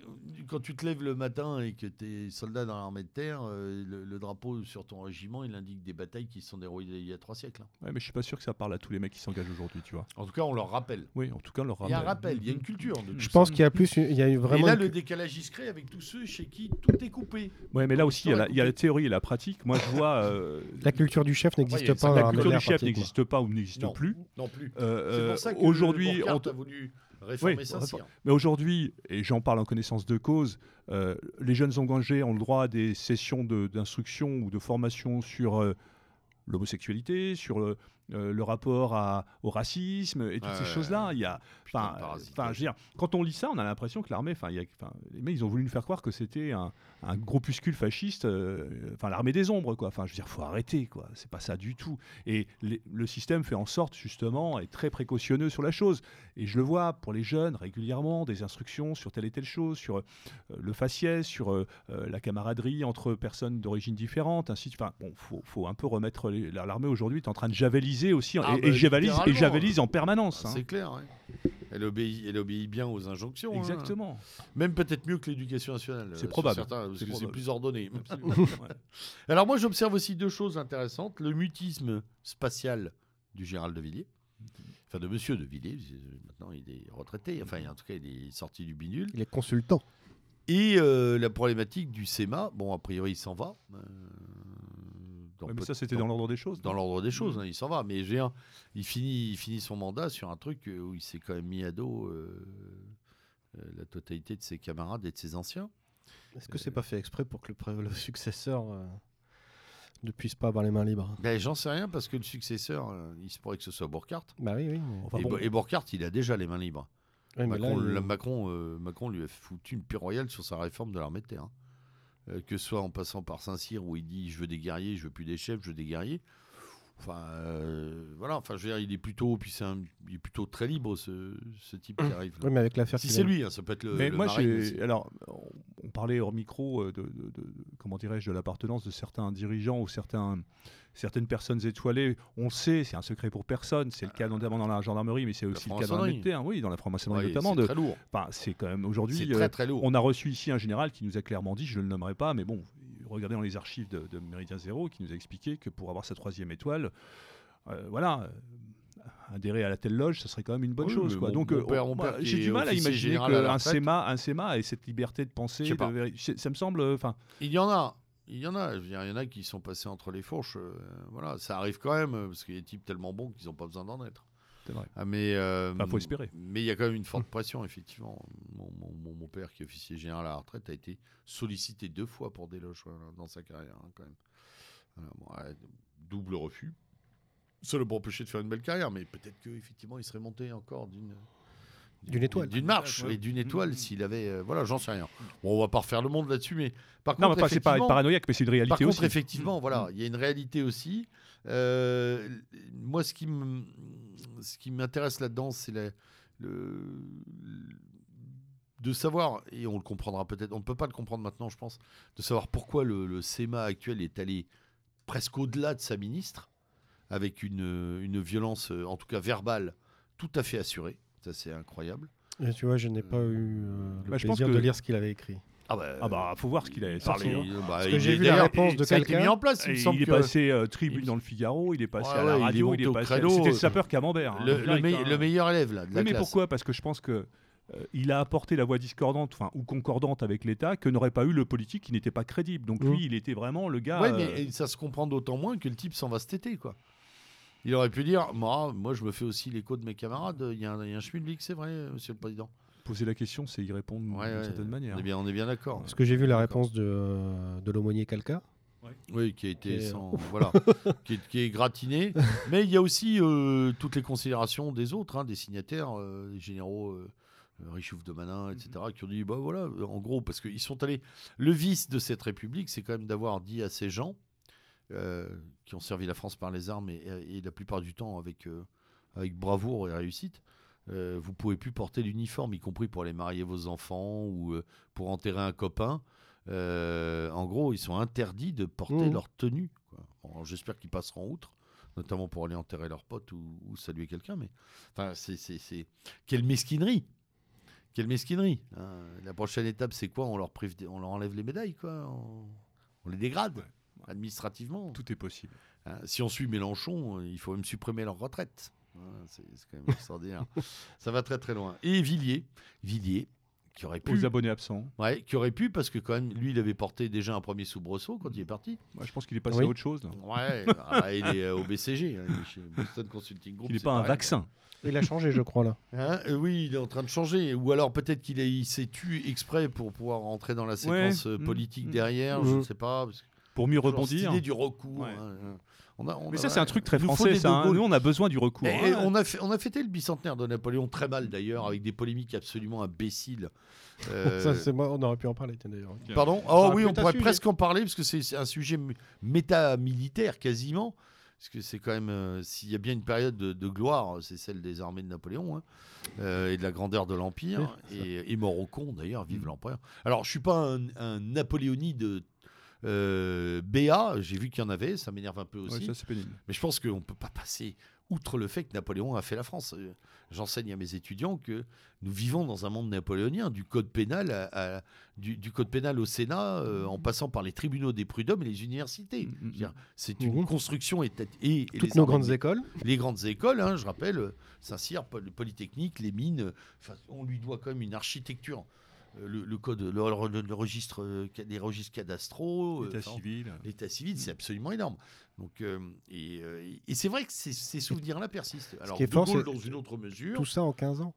quand tu te lèves le matin et que tu es soldat dans l'armée de terre, euh, le, le drapeau sur ton régiment, il indique des batailles qui se sont déroulées il y a trois siècles. hein. Ouais, mais je suis pas sûr que ça parle à tous les mecs qui s'engagent aujourd'hui, tu vois. En tout cas, on leur rappelle. Oui, en tout cas, leur Il y a un rappelle. rappel, il y a une culture. Je pense qu'il y a plus, il y a eu Et vraiment. là, une- le décalage il crée avec tous ceux chez qui tout est coupé. Ouais, mais là aussi, il y, a la, L'histoire est il y a la coupée. théorie et la pratique. Moi, je vois. euh, La culture du chef n'existe Ouais, il y a pas la culture du chef n'existe pas ou n'existe Non. plus. Non plus. Euh, C'est euh, pour ça que aujourd'hui, on- a voulu réformer Oui. Mais aujourd'hui, et j'en parle en connaissance de cause, euh, les jeunes engagés ont le droit à des sessions de- d'instruction ou de formation sur euh, l'homosexualité, sur le, euh, le rapport à- au racisme et toutes ces ouais, choses-là. Il y a, enfin, euh, je veux dire, quand on lit ça, on a l'impression que l'armée, enfin, les mecs, ils ont voulu nous faire croire que c'était un, un groupuscule fasciste, euh, enfin, l'armée des ombres, quoi. Enfin, je veux dire, faut arrêter, quoi. C'est pas ça du tout. Et les- le système fait en sorte, justement, est très précautionneux sur la chose. Et je le vois pour les jeunes régulièrement, des instructions sur telle et telle chose, sur euh, le faciès, sur la camaraderie entre personnes d'origine différente, ainsi de Enfin, bon, faut, faut un peu remettre l'armée aujourd'hui est en train de javeliser aussi, Ah, et, bah, et javelise, et littéralement. javelise en permanence. Ah, hein. C'est clair. ouais. Elle, obéit, elle obéit bien aux injonctions. hein. Exactement. Même peut-être mieux que l'éducation nationale. C'est sur probable. certains, parce C'est que c'est probable. plus ordonné. Ouais. Alors moi, j'observe aussi deux choses intéressantes. Le mutisme spatial du général de Villiers. enfin de Monsieur de Villiers. Maintenant, il est retraité. Enfin, en tout cas, il est sorti du bidule. Il est consultant. Et euh, la problématique du SEMA, bon, a priori, il s'en va. euh, Ouais, mais ça, c'était dans l'ordre des choses. Dans l'ordre des choses, Mm. hein, il s'en va. Mais il finit, il finit son mandat sur un truc euh, où il s'est quand même mis à dos euh, euh, la totalité de ses camarades et de ses anciens. Est-ce que c'est pas fait exprès pour que le, successeur euh, ne puisse pas avoir les mains libres? Ben, J'en sais rien parce que le successeur, euh, il se pourrait que ce soit Burkhardt. Bah oui, oui. mais- Enfin, et, bon, et Burkhardt, il a déjà les mains libres. Oui, mais là, Macron, il- la- Macron, euh, Macron lui a foutu une pire royale sur sa réforme de l'armée de terre. hein. Euh, que ce soit en passant par Saint-Cyr où il dit je veux des guerriers, je veux plus des chefs, je veux des guerriers. Enfin, euh, voilà, enfin, je veux dire, il est plutôt, puis c'est un- il est plutôt très libre ce, ce type qui arrive. là. Oui, mais avec l'affaire Si c'est a- lui, hein, ça peut être le. mais le moi, Marine alors, on- parlait hors micro euh, de, de- de- de- comment dirais-je, de l'appartenance de certains dirigeants ou certains, certaines personnes étoilées. On le sait, c'est un secret pour personne. C'est le cas notamment dans la gendarmerie, mais c'est aussi le cas dans terre. Oui, dans la franc-maçonnerie notamment. c'est De, très lourd. enfin, c'est quand même aujourd'hui. C'est euh, très très lourd. on a reçu ici un général qui nous a clairement dit, je ne le nommerai pas, mais bon, regardez dans les archives de, de Méridien Zéro, qui nous a expliqué que pour avoir sa troisième étoile, euh, voilà. euh, Adhérer à la telle loge, ça serait quand même une bonne Oui, chose. Quoi. mon- Donc, euh, j'ai du mal à imaginer la qu'un. SEMA, un SEMA ait cette liberté de penser. De ça me semble. euh, Enfin, Il y en a. Il y en a. Il y en a qui sont passés entre les fourches. euh, voilà, ça arrive quand même parce qu'il y a des types tellement bons qu'ils n'ont pas besoin d'en être. c'est vrai. Ah, mais euh, faut espérer. Mais il y a quand même une forte pression, effectivement. Mon, mon- mon- mon père, qui est officier général à la retraite, a été sollicité deux fois pour des loges voilà, dans sa carrière, hein, quand même. Voilà, bon, ouais, double refus. L'a pas empêché de faire une belle carrière, mais peut-être qu'effectivement, il serait monté encore d'une. D'une étoile. D'une marche Ouais. et d'une étoile Mhm. s'il avait. euh, voilà, j'en sais rien. Bon, on va pas refaire le monde là-dessus, mais par Non, mais contre. c'est pas être paranoïaque, mais c'est une réalité par contre, aussi. effectivement, Mm. voilà, il y a une réalité aussi. Euh, moi, ce qui me- ce qui m'intéresse là-dedans, c'est le, de savoir, et on le comprendra peut-être, on ne peut pas le comprendre maintenant, je pense, de savoir pourquoi le, le SEMA actuel est allé presque au-delà de sa ministre, avec une, une violence, euh, en tout cas verbale, tout à fait assurée. Ça, c'est incroyable. Et tu vois, je n'ai pas eu euh, le Bah, je pense plaisir que- de lire ce qu'il avait écrit. Ah bah, Ah bah, faut voir ce qu'il a parler, sorti. bah, Parce que j'ai vu la réponse de quelqu'un. mis en place, il me Et semble il est que- passé euh, tribune il- dans le Figaro, il est passé Ouais, à la ouais, il est radio, il est passé. credo, C'était euh, le sapeur camembert. hein, le, le direct, me- hein. le meilleur élève là, de la Oui, mais classe. pourquoi? Parce que je pense que euh, il a apporté la voix discordante, enfin ou concordante avec l'État que n'aurait pas eu le politique qui n'était pas crédible. Donc Mmh. lui, il était vraiment le gars. Ouais, euh, mais ça se comprend d'autant moins que le type s'en va cet été, quoi. Il aurait pu dire, moi, moi je me fais aussi l'écho de mes camarades, il y a un, il y a un schmilblick, c'est vrai, monsieur le président. poser la question, c'est y répondre Ouais, d'une ouais, certaine manière. On est bien, on est bien d'accord. Parce que j'ai vu la réponse de, euh, de l'aumônier Calca. Oui, qui a été Et- sans, voilà, qui est, qui est gratiné. Mais il y a aussi euh, toutes les considérations des autres, hein, des signataires, euh, les généraux euh, euh, Richouf de Manin, etc., qui ont dit, bah voilà, euh, en gros, parce qu'ils sont allés. Le vice de cette République, c'est quand même d'avoir dit à ces gens euh, qui ont servi la France par les armes et, et la plupart du temps avec, euh, avec bravoure et réussite. euh, vous pouvez plus porter l'uniforme, y compris pour aller marier vos enfants ou euh, pour enterrer un copain. Euh, en gros, ils sont interdits de porter Mhm. leur tenue. Bon, J'espère qu'ils passeront outre, notamment pour aller enterrer leur pote ou, ou saluer quelqu'un. Mais enfin, c'est- quelle mesquinerie Quelle mesquinerie hein. La prochaine étape, c'est quoi? On leur, prive des- on leur enlève les médailles, quoi. On, on les dégrade administrativement. Tout est possible. Hein, si on suit Mélenchon, euh, il faut même supprimer leur retraite. Hein, c'est quand même extraordinaire. Ça va très très loin. Et Villiers, Villiers, qui aurait pu, Aux abonnés absents. ouais, qui aurait pu, parce que quand même, lui, il avait porté déjà un premier soubresaut quand il est parti. Je pense qu'il est passé Oui. à autre chose. là. Ouais, ah, il est euh, au BCG, hein, il est chez Boston Consulting Group. Il n'est pas un vaccin. Il a changé, je crois, là. Hein, euh, oui, il est en train de changer. Ou alors peut-être qu'il est- il s'est tué exprès pour pouvoir rentrer dans la séquence euh, mm, politique mm. derrière. Je Mm. ne sais pas. parce que Pour mieux rebondir. cette idée du recours. Ouais. hein. On a- on Mais a- ça, c'est un truc très français. Ça, hein. Nous, on a besoin du recours. Et- hein. et on, a fait- on a fêté le bicentenaire de Napoléon très mal d'ailleurs, avec des polémiques absolument imbéciles. Euh, Ça, c'est moi, on aurait pu en parler, d'ailleurs. Pardon Oh oui, on pourrait sujet. presque en parler parce que c'est un sujet méta-militaire quasiment. Parce que c'est quand même, euh, s'il y a bien une période de, de gloire, c'est celle des armées de Napoléon hein, euh, et de la grandeur de l'Empire. Oui, et, et mort au con d'ailleurs, vive Mm. l'empereur. Alors je suis pas un, un napoléonide Euh, BA, j'ai vu qu'il y en avait, ça m'énerve un peu Ouais, aussi. ça c'est pénible. Mais je pense qu'on ne peut pas passer outre le fait que Napoléon a fait la France. Euh, J'enseigne à mes étudiants que nous vivons dans un monde napoléonien, du code pénal, à- à- du, du code pénal au Sénat, euh, en passant par les tribunaux des prud'hommes et les universités. Mm, mm, dire, C'est une Mhm. construction et, et Toutes les nos grandes écoles. les grandes écoles, hein, je rappelle, Saint-Cyr, Poly- Polytechnique, les mines, on lui doit quand même une architecture. Le, le code, le, le- le registre, euh, les registres cadastraux, euh, État enfin, civil. l'état civil, c'est absolument énorme. Donc, euh, et et c'est vrai que ces, ces souvenirs-là persistent. Alors, qui est fort, Gaulle, dans une autre mesure, Tout ça en 15 ans.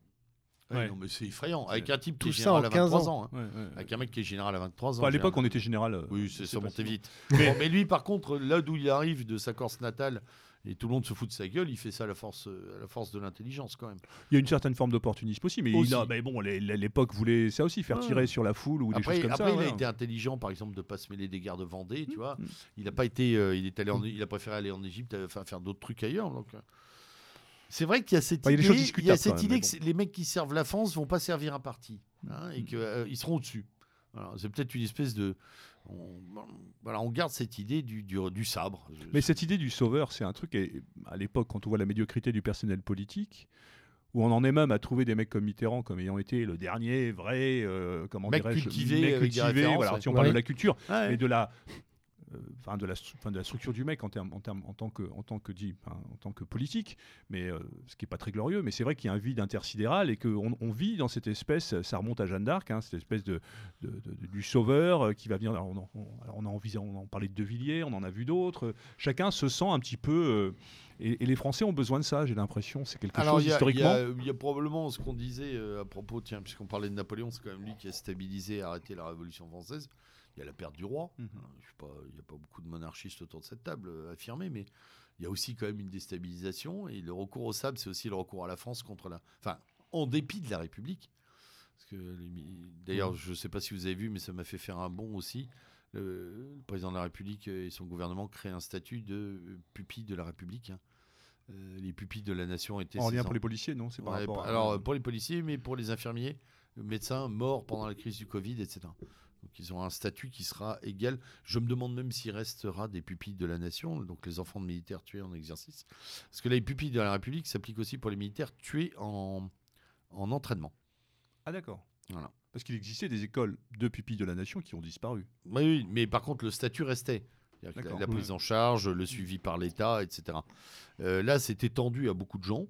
Ouais, Ouais. non, mais c'est effrayant. Avec un type qui Tout est ça général en à 15 23 ans. hein. Ouais. Avec un mec qui est général à 23 ans. Enfin, à l'époque, on était général. euh, Oui, c'est ça montait vite. Bon, mais lui, par contre, là d'où il arrive, de sa Corse natale, et tout le monde se fout de sa gueule, il fait ça à la force, euh, à la force de l'intelligence quand même. Il y a une certaine forme d'opportunisme aussi, mais, il Aussi. a- mais bon, l'époque voulait ça aussi, faire Ouais. tirer sur la foule ou des Après, choses comme après ça. il a été intelligent, par exemple, de ne pas se mêler des guerres de Vendée, tu vois. Mm. Il a pas été, euh, il est allé, en- il a préféré aller en Égypte, euh, enfin faire d'autres trucs ailleurs. Donc, c'est vrai qu'il y a cette il idée, il y a cette même, idée que les mecs qui servent la France vont pas servir un parti, hein, et Mm. qu'ils seront au-dessus. C'est peut-être une espèce de, on, voilà, on garde cette idée du, du, du sabre. Mais cette idée du sauveur, c'est un truc, et à l'époque, quand on voit la médiocrité du personnel politique, où on en est même à trouver des mecs comme Mitterrand comme ayant été le dernier vrai, euh, comment Mec dirais-je, cultivé mec cultivé, voilà, si on parle de la culture, Ouais. mais de la, enfin de la, stru- enfin, de la structure du mec en termes, en termes, en tant que, en tant que dit, en tant que politique, mais euh, ce qui est pas très glorieux. Mais c'est vrai qu'il y a un vide intersidéral et qu'on on vit dans cette espèce, ça remonte à Jeanne d'Arc, hein, cette espèce de, de- de- du sauveur euh, qui va venir. Alors on, en, on, alors on a on en parlait de De Villiers, on en a vu d'autres. Chacun se sent un petit peu. euh, et, et les Français ont besoin de ça, j'ai l'impression. C'est quelque Alors, chose a- il y historiquement. a- il y a probablement ce qu'on disait euh, à propos, tiens, puisqu'on parlait de Napoléon, c'est quand même lui qui a stabilisé et arrêté la Révolution française. Il y a la perte du roi. Mhm. Hein, il n'y a pas beaucoup de monarchistes autour de cette table euh, affirmés, mais il y a aussi quand même une déstabilisation. Et le recours au sable, c'est aussi le recours à la France contre la. Enfin, en dépit de la République. D'ailleurs, je ne sais pas si vous avez vu, mais ça m'a fait faire un bond aussi. Le, le président de la République et son gouvernement créent un statut de pupille de la République. hein. Euh, les pupilles de la nation étaient. En lien en- pour les policiers, non C'est Ouais, à- Alors, pour les policiers, mais pour les infirmiers, médecins morts pendant la crise du Covid, etc. Donc, ils ont un statut qui sera égal. Je me demande même s'il restera des pupilles de la nation, donc les enfants de militaires tués en exercice. Parce que les pupilles de la République s'appliquent aussi pour les militaires tués en, en entraînement. Ah d'accord. Voilà. Parce qu'il existait des écoles de pupilles de la nation qui ont disparu. Oui, oui, mais par contre, le statut restait. La, prise en charge, le suivi par l'État, etc. Euh, là, c'est étendu à beaucoup de gens.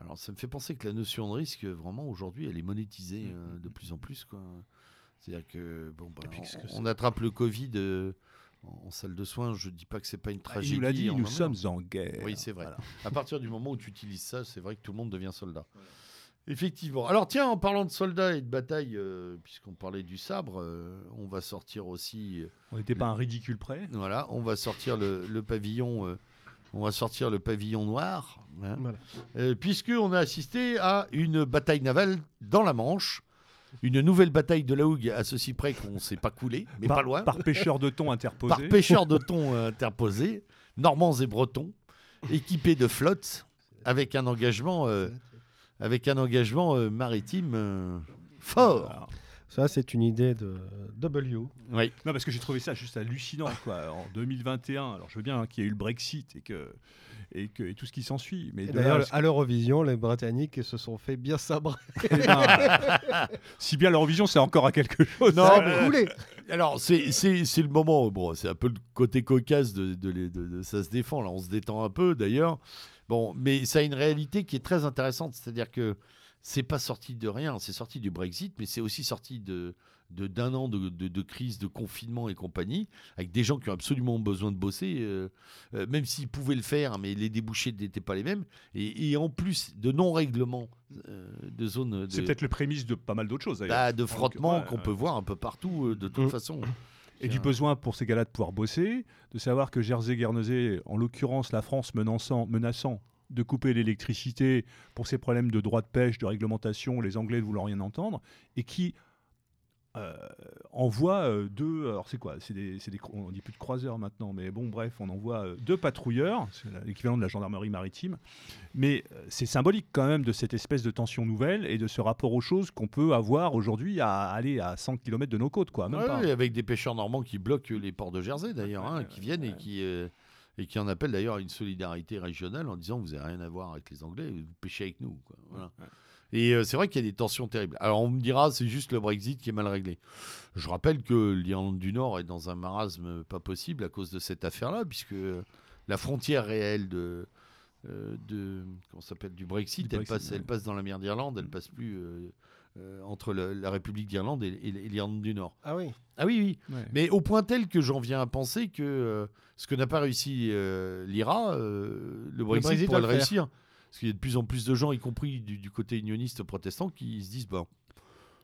Alors, ça me fait penser que la notion de risque, vraiment, aujourd'hui, elle est monétisée euh, de plus en plus. quoi. C'est-à-dire que, bon, bah, puis, que on, on attrape le Covid euh, en, en salle de soins. Je ne dis pas que c'est pas une tragédie. il nous l'a dit, nous sommes en guerre. Oui, c'est vrai. Voilà. À partir du moment où tu utilises ça, c'est vrai que tout le monde devient soldat. Effectivement. Alors tiens, en parlant de soldats et de bataille, euh, puisqu'on parlait du sabre, euh, on va sortir aussi, euh, On n'était pas un ridicule près. voilà, on va sortir le, le pavillon, on va sortir le pavillon noir, hein, Voilà. puisqu'on a assisté à une bataille navale dans la Manche, une nouvelle bataille de la Hougue à ceci près qu'on ne s'est pas coulé, mais par, pas loin, Par pêcheur de thon interposé. par pêcheurs de thon euh, interposés, normands et bretons, équipés de flottes, avec un engagement, euh, avec un engagement euh, maritime euh, fort. Ça, c'est une idée de W. Oui. Non, parce que j'ai trouvé ça juste hallucinant. Quoi. En 2021, alors je veux bien hein, qu'il y ait eu le Brexit et que et, que, et tout ce qui s'ensuit. Mais D'ailleurs, à- l'Eurovision, les Britanniques se sont fait bien sabrer. Eh ben, si bien l'Eurovision, c'est encore à quelque chose. Non, Ça a mais- coulé. Alors, c'est c'est- c'est le moment, bon, c'est un peu le côté cocasse de, de les- de- de- ça se défend, là, on se détend un peu d'ailleurs. Bon, mais ça a une réalité qui est très intéressante, c'est-à-dire que c'est pas sorti de rien, c'est sorti du Brexit, mais c'est aussi sorti de de- d'un an de, de- de crise, de confinement et compagnie, avec des gens qui ont absolument besoin de bosser, euh, euh, même s'ils pouvaient le faire, mais les débouchés n'étaient pas les mêmes, et, et en plus de non-règlement euh, de zones de, C'est peut-être le prémisse de pas mal d'autres choses d'ailleurs. bah, de frottement ouais, qu'on ouais. peut voir un peu partout, euh, de toute Mm. façon. Et du besoin pour ces gars-là de pouvoir bosser, de savoir que Jersey Guernesey, en l'occurrence la France menaçant, menaçant de couper l'électricité pour ces problèmes de droit de pêche, de réglementation, les Anglais ne voulant rien entendre, et qui, euh, envoie euh, deux. Alors c'est quoi C'est des, c'est des, on dit plus de croiseurs maintenant, mais bon, bref, on envoie euh, deux patrouilleurs, c'est l'équivalent de la gendarmerie maritime. Mais c'est symbolique quand même de cette espèce de tension nouvelle et de ce rapport aux choses qu'on peut avoir aujourd'hui à aller à 100 km de nos côtes, quoi. Même Ouais, pas. ouais, avec des pêcheurs normands qui bloquent les ports de Jersey d'ailleurs, hein, Ouais, qui viennent et qui euh, et qui en appellent d'ailleurs à une solidarité régionale en disant vous n'avez rien à voir avec les Anglais, vous pêchez avec nous. quoi. Voilà. Ouais. Et euh, c'est vrai qu'il y a des tensions terribles. Alors on me dira c'est juste le Brexit qui est mal réglé. Je rappelle que l'Irlande du Nord est dans un marasme pas possible à cause de cette affaire-là, puisque la frontière réelle de euh, de comment s'appelle du Brexit, Du elle Brexit, passe, ouais. elle passe dans la mer d'Irlande, elle passe plus euh, euh, entre le- la République d'Irlande et, et l'Irlande du Nord. Ah oui. Ah oui, oui. Ouais. Mais au point tel que j'en viens à penser que euh, ce que n'a pas réussi euh, l'IRA, euh, le Brexit, Brexit pourrait le réussir. Parce qu'il y a de plus en plus de gens, y compris du, du côté unioniste protestant, qui se disent bah,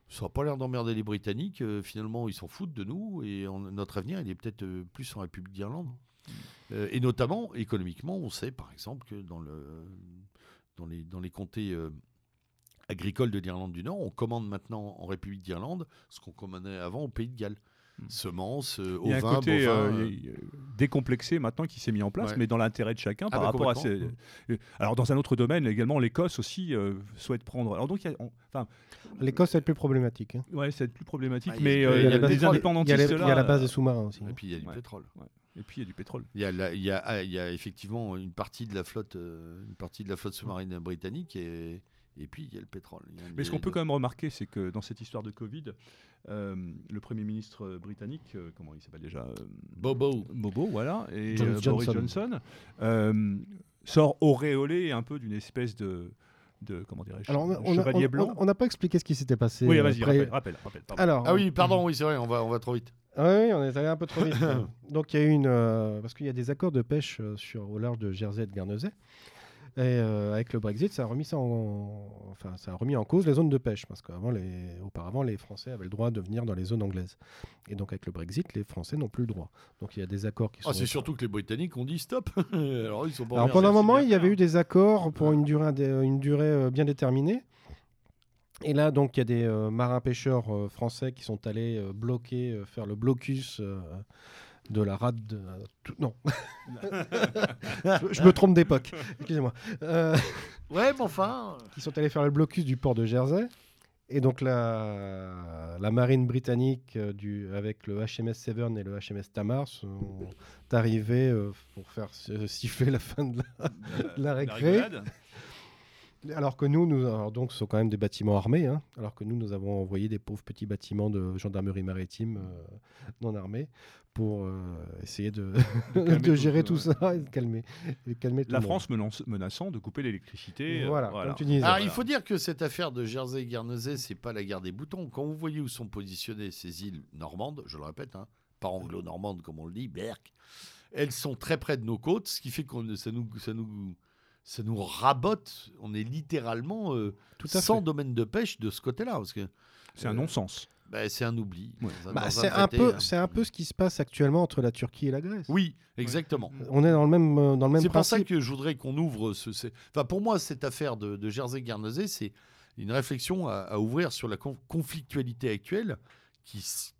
ça n'a pas l'air d'emmerder les Britanniques. euh, finalement, ils s'en foutent de nous et on- notre avenir, il est peut-être euh, plus en République d'Irlande. Euh, et notamment, économiquement, on sait par exemple que dans, le, dans, les, dans les comtés euh, agricoles de l'Irlande du Nord, on commande maintenant en République d'Irlande ce qu'on commandait avant au Pays de Galles. Mm. Semences, euh, Il y a un ovins, côté bovins. euh, euh, décomplexé maintenant qui s'est mis en place, Ouais. mais dans l'intérêt de chacun par bah, rapport à ces. euh, Alors dans un autre domaine également, l'Écosse aussi euh, souhaite prendre. Alors donc a- enfin L'Écosse, c'est le plus problématique. hein. ouais, c'est plus problématique, Ah, il y a- mais il y a euh, le y a, indépendantistes il y a la base des euh, sous-marins aussi. Et puis il y a du Ouais. pétrole. et puis il y a du pétrole. Il y, a la- il, y a, ah, il y a effectivement une partie de la flotte, euh, une partie de la flotte sous-marine britannique et, et puis il y a le pétrole. A Mais ce qu'on peut quand même remarquer, c'est que dans cette histoire de Covid, euh, le Premier ministre euh, britannique, euh, comment il s'appelle déjà euh, Bobo. Bobo, voilà, et John- euh, Boris Johnson. Johnson, euh, sort auréolé un peu d'une espèce de, de comment dirais-je, Alors, on a- chevalier on- blanc. on- n'a pas expliqué ce qui s'était passé. oui, vas-y, rappelle, rappelle. Alors, Ah oui, pardon, oui, c'est vrai, on va, on va trop vite. Ah oui, on est allé un peu trop vite. Donc il y a eu une euh, parce qu'il y a des accords de pêche sur au large de Jersey et de Guernesey. Et euh, avec le Brexit, ça a remis ça en, enfin, ça a remis en cause les zones de pêche parce qu'avant, les, les Français avaient le droit de venir dans les zones anglaises. Et donc avec le Brexit, les Français n'ont plus le droit. Donc il y a des accords qui sont. Ah, c'est surtout que les Britanniques ont dit stop. Alors ils sont pas Alors pendant un moment, il y avait eu des accords pour une durée, indé- une durée euh, bien déterminée. Et là, donc, il y a des euh, marins-pêcheurs euh, français qui sont allés euh, bloquer, euh, faire le blocus euh, de la rade. de- tout- non, je, je me trompe d'époque. Excusez-moi. Euh, Ouais, mais enfin. qui sont allés faire le blocus du port de Jersey. Et donc la, la marine britannique euh, du, avec le HMS Severn et le HMS Tamar sont arrivés euh, pour faire siffler la fin de la, la récré. Alors que nous, nous alors donc, ce sont quand même des bâtiments armés, hein, alors que nous, nous avons envoyé des pauvres petits bâtiments de gendarmerie maritime euh, non armés pour euh, essayer de, gérer tout ça et de calmer, et de calmer tout La le. France menaçant de couper l'électricité. euh, Voilà, comme tu disais. Alors, Voilà. il faut dire que cette affaire de Jersey et Guernesey, c'est pas la guerre des boutons. Quand vous voyez où sont positionnées ces îles normandes, je le répète, hein, pas anglo-normandes comme on le dit, Berck, elles sont très près de nos côtes, ce qui fait que ça nous, ça nous, ça nous rabote. On est littéralement euh, Tout à sans fait. domaine de pêche de ce côté-là, parce que C'est un non-sens. bah, c'est un oubli. Dans Bah, c'est un traité, peu, hein. c'est un peu ce qui se passe actuellement entre la Turquie et la Grèce. Oui, exactement. On est dans le même, euh, dans le même C'est pour ça principe. que je voudrais qu'on ouvre ce. Enfin, pour moi, cette affaire de, de Jersey-Guernesey, c'est une réflexion à, à ouvrir sur la con- conflictualité actuelle qui, s-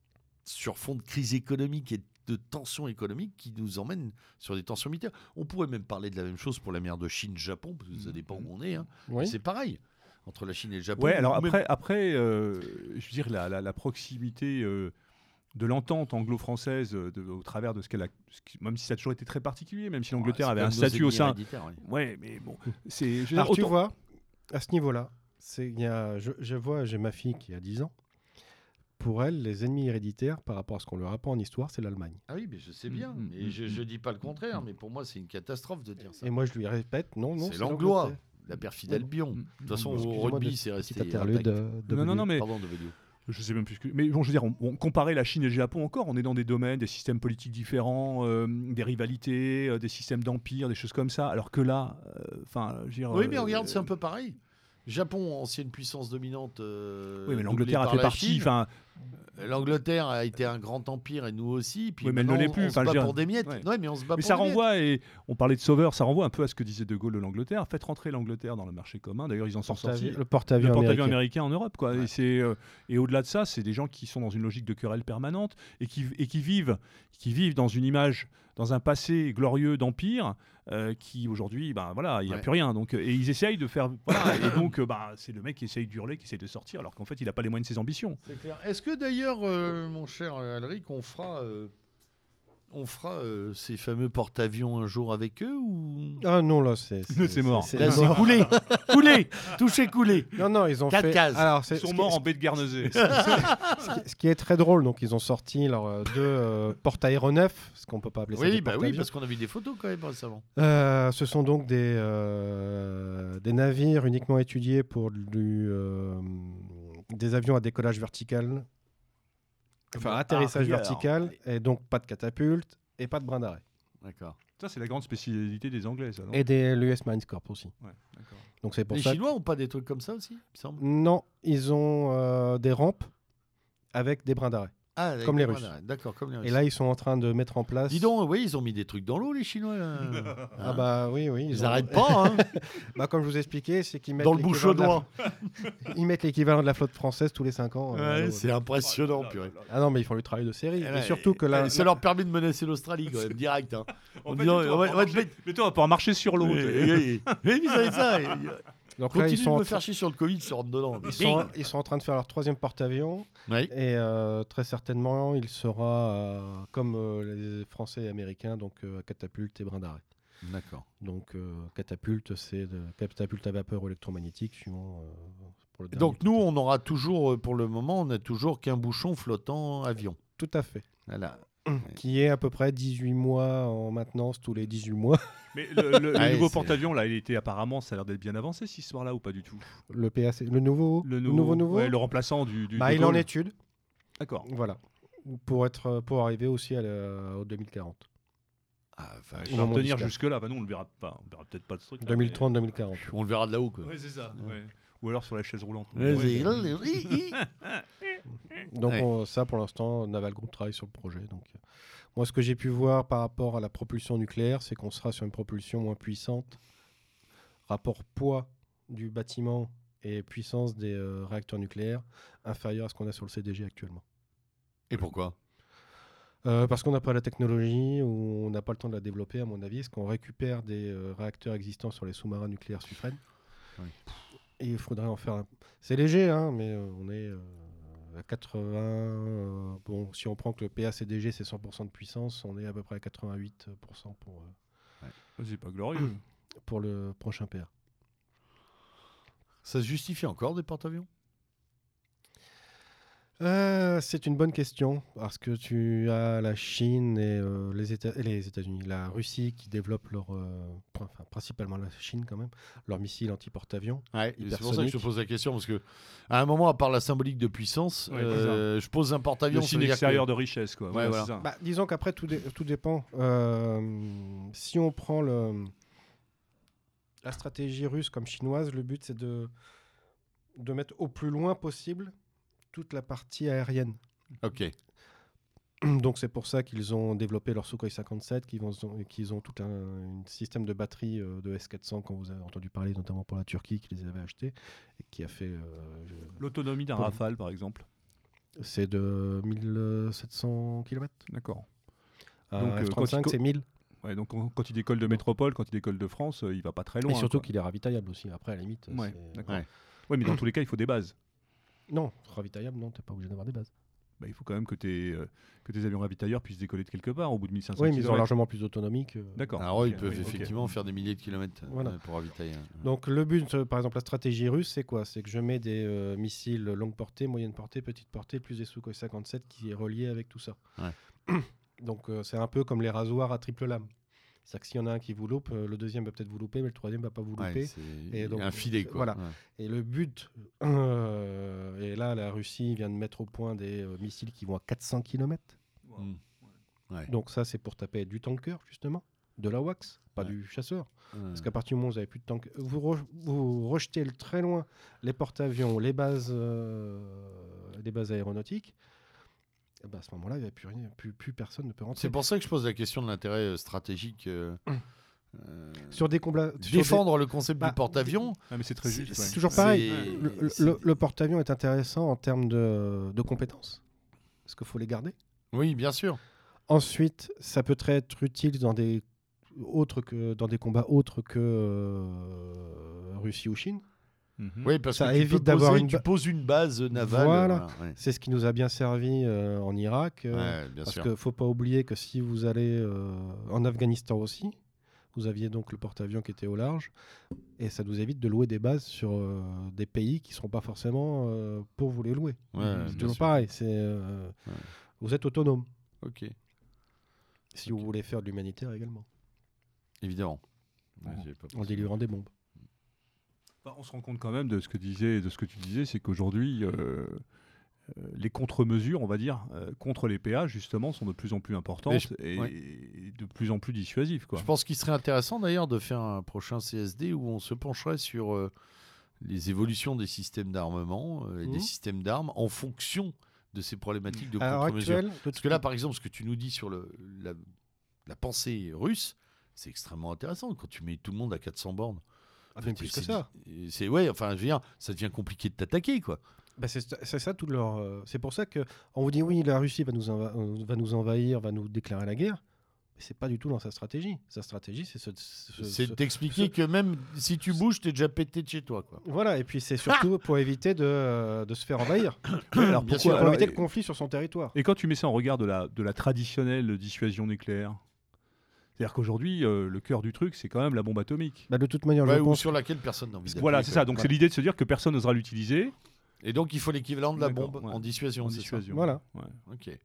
sur fond de crise économique et de tensions économiques, qui nous emmène sur des tensions militaires. On pourrait même parler de la même chose pour la mer de Chine-Japon, parce que ça dépend où on est. hein. Oui. C'est pareil entre la Chine et le Japon. Ouais, alors même- après, après euh, je veux dire, la, la- la proximité euh, de l'entente anglo-française euh, de- au travers de ce qu'elle a, ce qui- même si ça a toujours été très particulier, même si l'Angleterre Ouais, avait un statut au sein. ouais. Ouais, mais bon, c'est. je veux dire, Alors tu vois, à ce niveau-là, c'est, il y a, je, je vois, j'ai ma fille qui a 10 ans. Pour elle, les ennemis héréditaires, par rapport à ce qu'on leur apprend en histoire, c'est l'Allemagne. Ah oui, mais je sais bien. Mm, Et mm, je ne dis pas le contraire, mais pour moi, c'est une catastrophe de dire ça. Et moi, je lui répète, non, non, C'est l'anglois. La perfide Albion. De toute façon, au rugby, c'est resté. Interlude euh, de Non, non, non, mais Pardon, de Véliou. je sais même plus. ce que- Mais bon, je veux dire, on, on comparait la Chine et le Japon encore. On est dans des domaines, des systèmes politiques différents, euh, des rivalités, euh, des systèmes d'empire, des choses comme ça. Alors que là, euh, enfin, dire. Oui, mais euh, regarde, c'est un peu pareil. Japon, ancienne puissance dominante. euh, Oui, mais l'Angleterre a fait la partie. Enfin, L'Angleterre a été un grand empire et nous aussi. Puis Oui, mais elle ne l'est plus. On se bat dire, pour des miettes. ouais. Ouais, mais on se bat Mais pour ça des miettes. renvoie, et on parlait de sauveur, ça renvoie un peu à ce que disait De Gaulle de l'Angleterre. Faites rentrer l'Angleterre dans le marché commun. D'ailleurs, ils en sont sortis. Le porte-avions américain. américain en Europe, quoi. Ouais. Et, c'est, euh, et au-delà de ça, c'est des gens qui sont dans une logique de querelle permanente et qui, et qui vivent, qui vivent dans une image, dans un passé glorieux d'empire, euh, qui aujourd'hui, ben voilà, il n'y a Ouais. plus rien. Donc, euh, et ils essayent de faire, voilà, et donc, euh, bah, c'est le mec qui essaye d'hurler, qui essaye de sortir, alors qu'en fait, il n'a pas les moyens de ses ambitions. C'est clair. Est-ce que d'ailleurs, euh, mon cher Alric, on fera, on fera euh, ces fameux porte-avions un jour avec eux ou? Ah non, là, c'est. C'est mort. Là, c'est coulé, coulé, touché coulé. Non, non, ils ont Quatre fait. cases. Alors, c'est Ils sont morts en baie de Guernesey. ce qui- ce qui est très drôle, donc ils ont sorti leurs euh, deux euh, porte-aéronefs, ce qu'on peut pas appeler ça. Oui, des bah oui, parce qu'on a vu des photos quand même récemment. Euh, ce sont donc des, euh, des navires uniquement étudiés pour du, euh, des avions à décollage vertical, enfin atterrissage arrière. vertical, et donc pas de catapulte et pas de brin d'arrêt. D'accord. Ça, c'est la grande spécialité des Anglais, ça, non? Et des l'US Marine Corps aussi. Ouais, d'accord. Donc c'est pour Les ça. Chinois ont pas des trucs comme ça aussi, il me semble? Non, ils ont euh, des rampes avec des brins d'arrêt. Ah, Comme les Russes. D'accord, comme les Russes. Et là, ils sont en train de mettre en place. Dis donc, oui, ils ont mis des trucs dans l'eau, les Chinois. là. Ah bah oui, oui. ils ont- arrêtent pas, hein, Bah, comme je vous ai expliqué, c'est qu'ils mettent dans le de la-. Ils mettent l'équivalent de la flotte française tous les 5 ans. euh, Ouais, c'est impressionnant, purée. Ah non, mais ils font le travail de série. Eh Et surtout que là, et ça leur permet de menacer l'Australie quand même, direct. Hein. En disant, on va- on va te mettre- Mais toi, on va pouvoir marcher sur l'eau. Oui, vous savez ça. Donc là, ils sont, de me faire chier sur le Covid, se rentre dedans. ils, sont, ils sont en train de faire leur troisième porte-avions. Oui. Et euh, très certainement, il sera euh, comme euh, les Français et Américains, donc catapulte et brin d'arrêt. D'accord. Donc catapulte, c'est catapulte à vapeur électromagnétique, suivant. pour le dernier Donc nous, on aura toujours, pour le moment, on n'a toujours qu'un bouchon flottant avion. Tout à fait. Voilà. Qui est à peu près 18 mois en maintenance tous les 18 mois. Mais le, le- le Ouais, nouveau porte-avions, là, il était apparemment, ça a l'air d'être bien avancé, cette histoire-là, ou pas du tout? Le PAC, le nouveau, Le nouveau, nouveau. ouais, le remplaçant du. du bah, il est en étude. D'accord. Voilà. Pour, être, pour arriver aussi à la- au 2040. Ah. On Au va tenir jusque-là. Bah, nous, on le verra pas. On verra peut-être pas de ce truc. là, 2030-2040. On le verra de là-haut. Quoi. mais- Ouais, c'est ça. ouais. Ou alors sur la chaise roulante. Donc Ouais. on- ça, pour l'instant, Naval Group travaille sur le projet. Donc, euh, moi, ce que j'ai pu voir par rapport à la propulsion nucléaire, c'est qu'on sera sur une propulsion moins puissante. Rapport poids du bâtiment et puissance des euh, réacteurs nucléaires inférieur à ce qu'on a sur le CDG actuellement. Et pourquoi? Euh, parce qu'on n'a pas la technologie ou on n'a pas le temps de la développer, à mon avis. Est-ce qu'on récupère des euh, réacteurs existants sur les sous-marins nucléaires suffrènes Oui. Et il faudrait en faire un... C'est léger, hein, mais euh, on est euh, à 80... euh, bon, si on prend que le PACDG, c'est 100% de puissance, on est à peu près à 88% pour, euh, C'est pas glorieux. pour le prochain PA. Ça se justifie encore des porte-avions? Euh, c'est une bonne question parce que tu as la Chine et euh, les États-Unis, la Russie qui développent leur, euh, enfin, principalement la Chine quand même, leurs missiles anti-porte-avions. Ouais, c'est pour ça que je te pose la question parce que à un moment, à part la symbolique de puissance, Ouais, euh, je pose un porte-avions. Le ça signe veut dire extérieur que- de richesse, quoi. Ouais, Voilà, voilà. c'est ça. Bah, disons qu'après tout, dé- tout dépend. Euh, si on prend le, la stratégie russe comme chinoise, le but c'est de, de mettre au plus loin possible toute la partie aérienne. Ok. Donc c'est pour ça qu'ils ont développé leur Sukhoi 57, qu'ils, ont tout un, un système de batterie euh, de S400 quand vous avez entendu parler, notamment pour la Turquie qui les avait achetés et qui a fait. euh, L'autonomie d'un Rafale, par exemple. c'est de 1700 km. D'accord. Donc, euh, F-35 il co- c'est 1000. Ouais, donc quand quand il décolle de métropole, quand il décolle de France, euh, il va pas très loin. et surtout qu'il est ravitaillable aussi. Après à la limite. Ouais, c'est- d'accord. Ouais. Ouais, mais dans tous les cas, il faut des bases. Non, ravitaillable, non, t'es pas obligé d'avoir des bases. Bah, il faut quand même que, tes, euh, que tes avions ravitailleurs puissent décoller de quelque part au bout de 1500 Oui, mais ils ont kilomètres. largement plus d'autonomie que. D'accord. Alors, eux, ils Ok, peuvent oui, effectivement faire des milliers de kilomètres euh, Voilà. pour ravitailler. Donc le but, euh, par exemple, la stratégie russe, c'est quoi? C'est que je mets des euh, missiles longue portée, moyenne portée, petite portée, plus des Sukhoi 57 qui est relié avec tout ça. Ouais. Donc euh, c'est un peu comme les rasoirs à triple lame. C'est-à-dire que s'il y en a un qui vous loupe, euh, le deuxième va peut-être vous louper, mais le troisième va pas vous Ouais, louper. c'est Et donc, un filet, quoi. voilà. Ouais. Et le but, euh, et là la Russie vient de mettre au point des euh, missiles qui vont à 400 km. Wow. Mm. Ouais. Donc ça c'est pour taper du tanker justement, de la wax, pas Ouais. du chasseur. Ouais. Parce qu'à partir du moment où vous avez plus de tank, vous, re- vous rejetez le- très loin les porte-avions, les bases, euh, des bases aéronautiques, eh ben, à ce moment-là, il y a plus, rien, plus, plus personne ne peut rentrer. C'est pour ça que je pose la question de l'intérêt euh, stratégique. euh, euh, Sur des combats. des- défendre le concept Bah, du porte-avions. Ah, mais c'est très juste. c'est ouais. toujours pareil. Le, porte-avions est intéressant en termes de, de compétences. Parce qu'il faut les garder? Oui, bien sûr. Ensuite, ça peut très être utile dans des, autres que, dans des combats autres que euh, Russie ou Chine. Mhm. Oui, parce Ça que tu, évite d'avoir une tu poses une base navale. Voilà. ouais. C'est ce qui nous a bien servi euh, en Irak. euh, Ouais, bien parce qu'il ne faut pas oublier que si vous allez euh, en Afghanistan aussi, vous aviez donc le porte-avions qui était au large. Et ça nous évite de louer des bases sur euh, des pays qui ne seront pas forcément euh, pour vous les louer. Ouais, c'est toujours sûr. pareil. c'est, euh, Ouais. Vous êtes autonome. Ok, Si vous voulez faire de l'humanitaire également, évidemment. Pas en délivrant des bombes. Enfin, on se rend compte quand même de ce que, disait, de ce que tu disais, c'est qu'aujourd'hui, euh, euh, les contre-mesures, on va dire, euh, contre les péages, justement, sont de plus en plus importantes je- et, ouais. et de plus en plus dissuasives. Quoi. Je pense qu'il serait intéressant d'ailleurs de faire un prochain CSD où on se pencherait sur euh, les évolutions des systèmes d'armement euh, et des systèmes d'armes en fonction de ces problématiques de À l'heure contre-mesure. actuelle, de Parce que là, par exemple, ce que tu nous dis sur le, la, la pensée russe, c'est extrêmement intéressant. Quand tu mets tout le monde à 400 bornes, Ah, même plus que c'est- ça. C'est ouais, enfin, je veux dire, ça devient compliqué de t'attaquer, quoi. Bah, c'est ça tout leur. euh, c'est pour ça que on vous dit oui, la Russie va nous, euh, va nous envahir, va nous déclarer la guerre. Mais c'est pas du tout dans sa stratégie. Sa stratégie, c'est ce, ce- C'est ce- d'expliquer que même si tu bouges, t'es déjà pété de chez toi, quoi. Voilà, et puis c'est surtout pour éviter de, euh, de se faire envahir. Alors, Bien pourquoi- sûr, pour alors, éviter et- le conflit sur son territoire. Et quand tu mets ça en regard de la, de la traditionnelle dissuasion nucléaire, c'est-à-dire qu'aujourd'hui, euh, le cœur du truc, c'est quand même la bombe atomique. Bah, de toute manière, Ouais, je ou pense. sur laquelle personne n'a envie Voilà, c'est ça. Donc c'est l'idée de se dire que personne n'osera l'utiliser Et donc, il faut l'équivalent de la bombe ouais. en dissuasion. en ça dissuasion. Voilà. Ouais. Ok.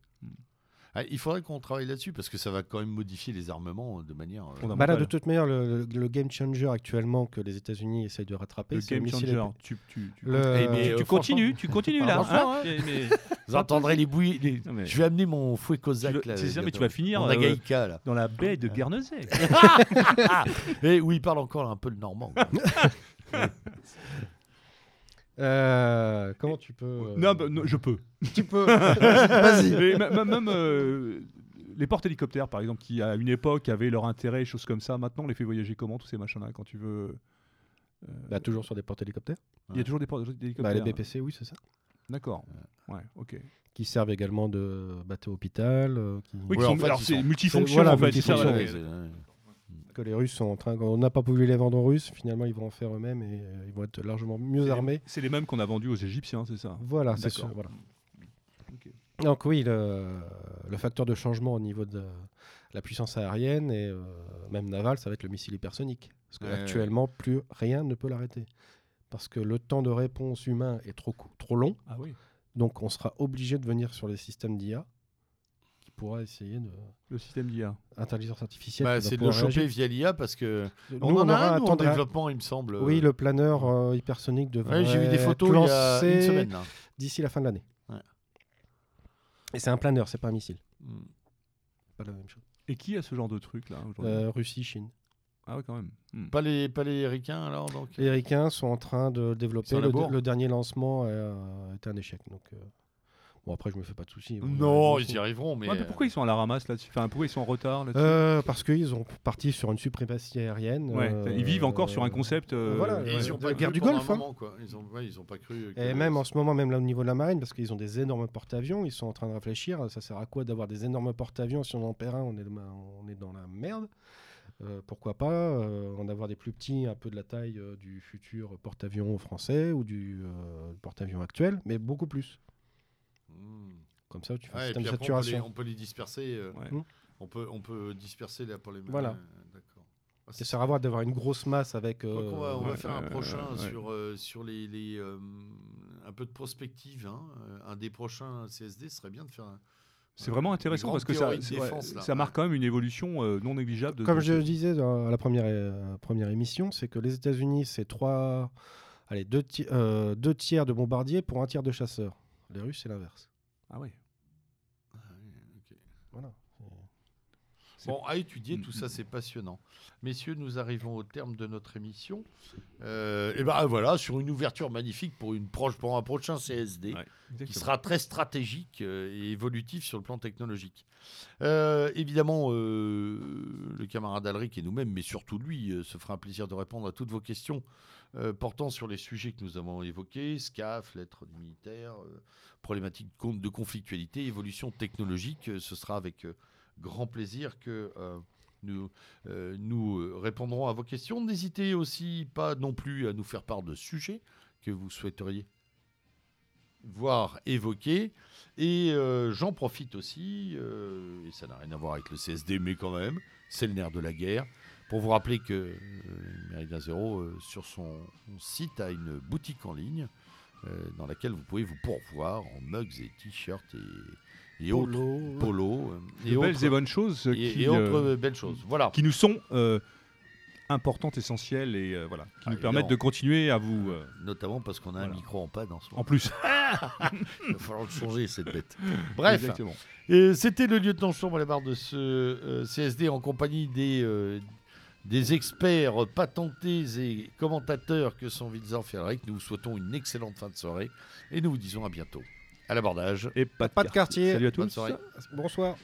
Ah, il faudrait qu'on travaille là-dessus parce que ça va quand même modifier les armements de manière. euh. Bah là, de toute manière, le, le- le game changer actuellement que les États-Unis essayent de rattraper, Le game changer. Tu, tu, tu, Le- Eh, mais, tu- euh, continues, tu continues là. Hein. Mais- Vous entendrez les bouillies. les- Non, mais- Je vais amener mon fouet cosaque là. c'est ça, mais tu vas finir euh, Agaïka, là. dans la baie de Guernesey. Et où il parle encore un peu le normand. Euh, comment tu peux. euh, non, bah, non, je peux. Tu peux. Vas-y. Même euh, les porte-hélicoptères, par exemple, qui à une époque avaient leur intérêt, choses comme ça, maintenant on les fait voyager comment, tous ces machins-là, quand tu veux. euh, Bah, toujours sur des porte-hélicoptères. Il y a toujours des porte-hélicoptères. Bah, les BPC, oui, c'est ça. D'accord. Ouais, ok. Qui servent également de bateau hôpital. euh, qui- Oui, Ouais, qui en sont- fait, alors ils c'est sont- multifonction voilà, en fait. c'est multifonction, voilà. C'est- ouais. Que les Russes sont en train. On n'a pas voulu les vendre aux Russes. Finalement, ils vont en faire eux-mêmes et euh, ils vont être largement mieux armés. C'est les mêmes qu'on a vendus aux Égyptiens, c'est ça? Voilà, c'est D'accord. sûr. Voilà. Ok. Donc oui, le, le facteur de changement au niveau de la puissance aérienne et euh, même navale, ça va être le missile hypersonique. Parce Ouais, qu'actuellement, plus rien ne peut l'arrêter. Parce que le temps de réponse humain est trop, trop long. Ah oui. Donc on sera obligé de venir sur les systèmes d'IA pourra essayer de... Le système d'IA. Intelligence artificielle. Bah, c'est de le choper réagir. via l'IA parce que. Nous, On, en a aura un nous, temps en développement, il me semble. Oui, le planeur euh, hypersonique devrait Ouais, j'ai vu des être photos il y a une lancé semaine. là. d'ici la fin de l'année. Ouais. Et c'est un planeur, c'est pas un missile. Mm. Pas la même chose. Et qui a ce genre de truc là aujourd'hui Euh, Russie, Chine. Ah ouais, quand même. Hmm. Pas les, pas les ricains alors donc. Les Ricains sont en train de développer. Le, dernier lancement euh, était un échec. Donc, euh, bon, après, je me fais pas de soucis. Non, Euh, ils y arriveront, mais. Ouais, mais pourquoi ils sont à la ramasse là-dessus Enfin, pourquoi ils sont en retard là-dessus euh, Parce qu'ils ont parti sur une suprématie aérienne. Ouais, euh, Ils vivent encore sur un concept. euh, voilà, Et ils ont de pas guerre du Golfe, hein. moment, quoi. Ils ont, ouais, ils ont pas cru. que- Et même en ce moment, même là au niveau de la marine, parce qu'ils ont des énormes porte-avions, ils sont en train de réfléchir. Ça sert à quoi d'avoir des énormes porte-avions Si on en perd un, on est, on est dans la merde. Euh, pourquoi pas euh, en avoir des plus petits, un peu de la taille euh, du futur porte-avions français ou du euh, porte-avions actuel, mais beaucoup plus. Mm. Comme ça, tu fais et puis on peut, les, saturation. on peut les disperser. euh, Ouais. Mm. on, peut, on peut disperser là pour les. Voilà. ouais, D'accord. Ah, Ça sert à voir d'avoir une grosse masse avec. Va, on va ouais, faire un euh, prochain ouais. sur, euh, sur les, les, euh, un peu de prospective. hein. Euh, Un des prochains CSD serait bien de faire un. C'est vraiment intéressant parce que ça, théorie de c'est- défense, ouais, là. ça marque quand même une évolution euh, non négligeable. De, Comme je le disais dans à la première, euh, première émission, c'est que les États-Unis, c'est trois, allez, deux, ti- euh, deux tiers de bombardiers pour un tiers de chasseurs. Les Russes, c'est l'inverse. Ah oui. Ah, oui, ok. Voilà. Bon, à étudier, tout ça, c'est passionnant. Messieurs, nous arrivons au terme de notre émission. et ben voilà, sur une ouverture magnifique pour, une proche, pour un prochain CSD. Ouais, qui sera très stratégique euh, et évolutif sur le plan technologique. Euh, évidemment, euh, le camarade Alric et nous-mêmes, mais surtout lui, euh, se fera un plaisir de répondre à toutes vos questions euh, portant sur les sujets que nous avons évoqués, SCAF, lettres du militaire, euh, problématiques de con- de conflictualité, évolution technologique. Euh, ce sera avec grand plaisir que nous, répondrons à vos questions. N'hésitez aussi pas non plus à nous faire part de sujets que vous souhaiteriez voir évoquer. Et j'en profite aussi, et ça n'a rien à voir avec le CSD, mais quand même, c'est le nerf de la guerre, pour vous rappeler que euh, Méridien Zéro, euh, sur son site, a une boutique en ligne euh, dans laquelle vous pouvez vous pourvoir en mugs et t-shirts et, et autres Polo. polos euh, et belles et bonnes choses et- qui, et autres belles choses. Voilà. qui nous sont importantes, essentielles et euh, voilà, qui Ah, nous permettent de continuer à vous. euh, Notamment parce qu'on a un micro en panne en ce moment. en plus. Il va falloir le changer, cette bête. Bref, Exactement. Et C'était le lieutenant Chambres à la barre de ce euh, CSD en compagnie des, des experts patentés et commentateurs que sont Wilson Ferreric. Nous vous souhaitons une excellente fin de soirée et nous vous disons à bientôt. À l'abordage. Et pas de, Pas de quartier. Salut à Bonne tous. soirée. Bonsoir.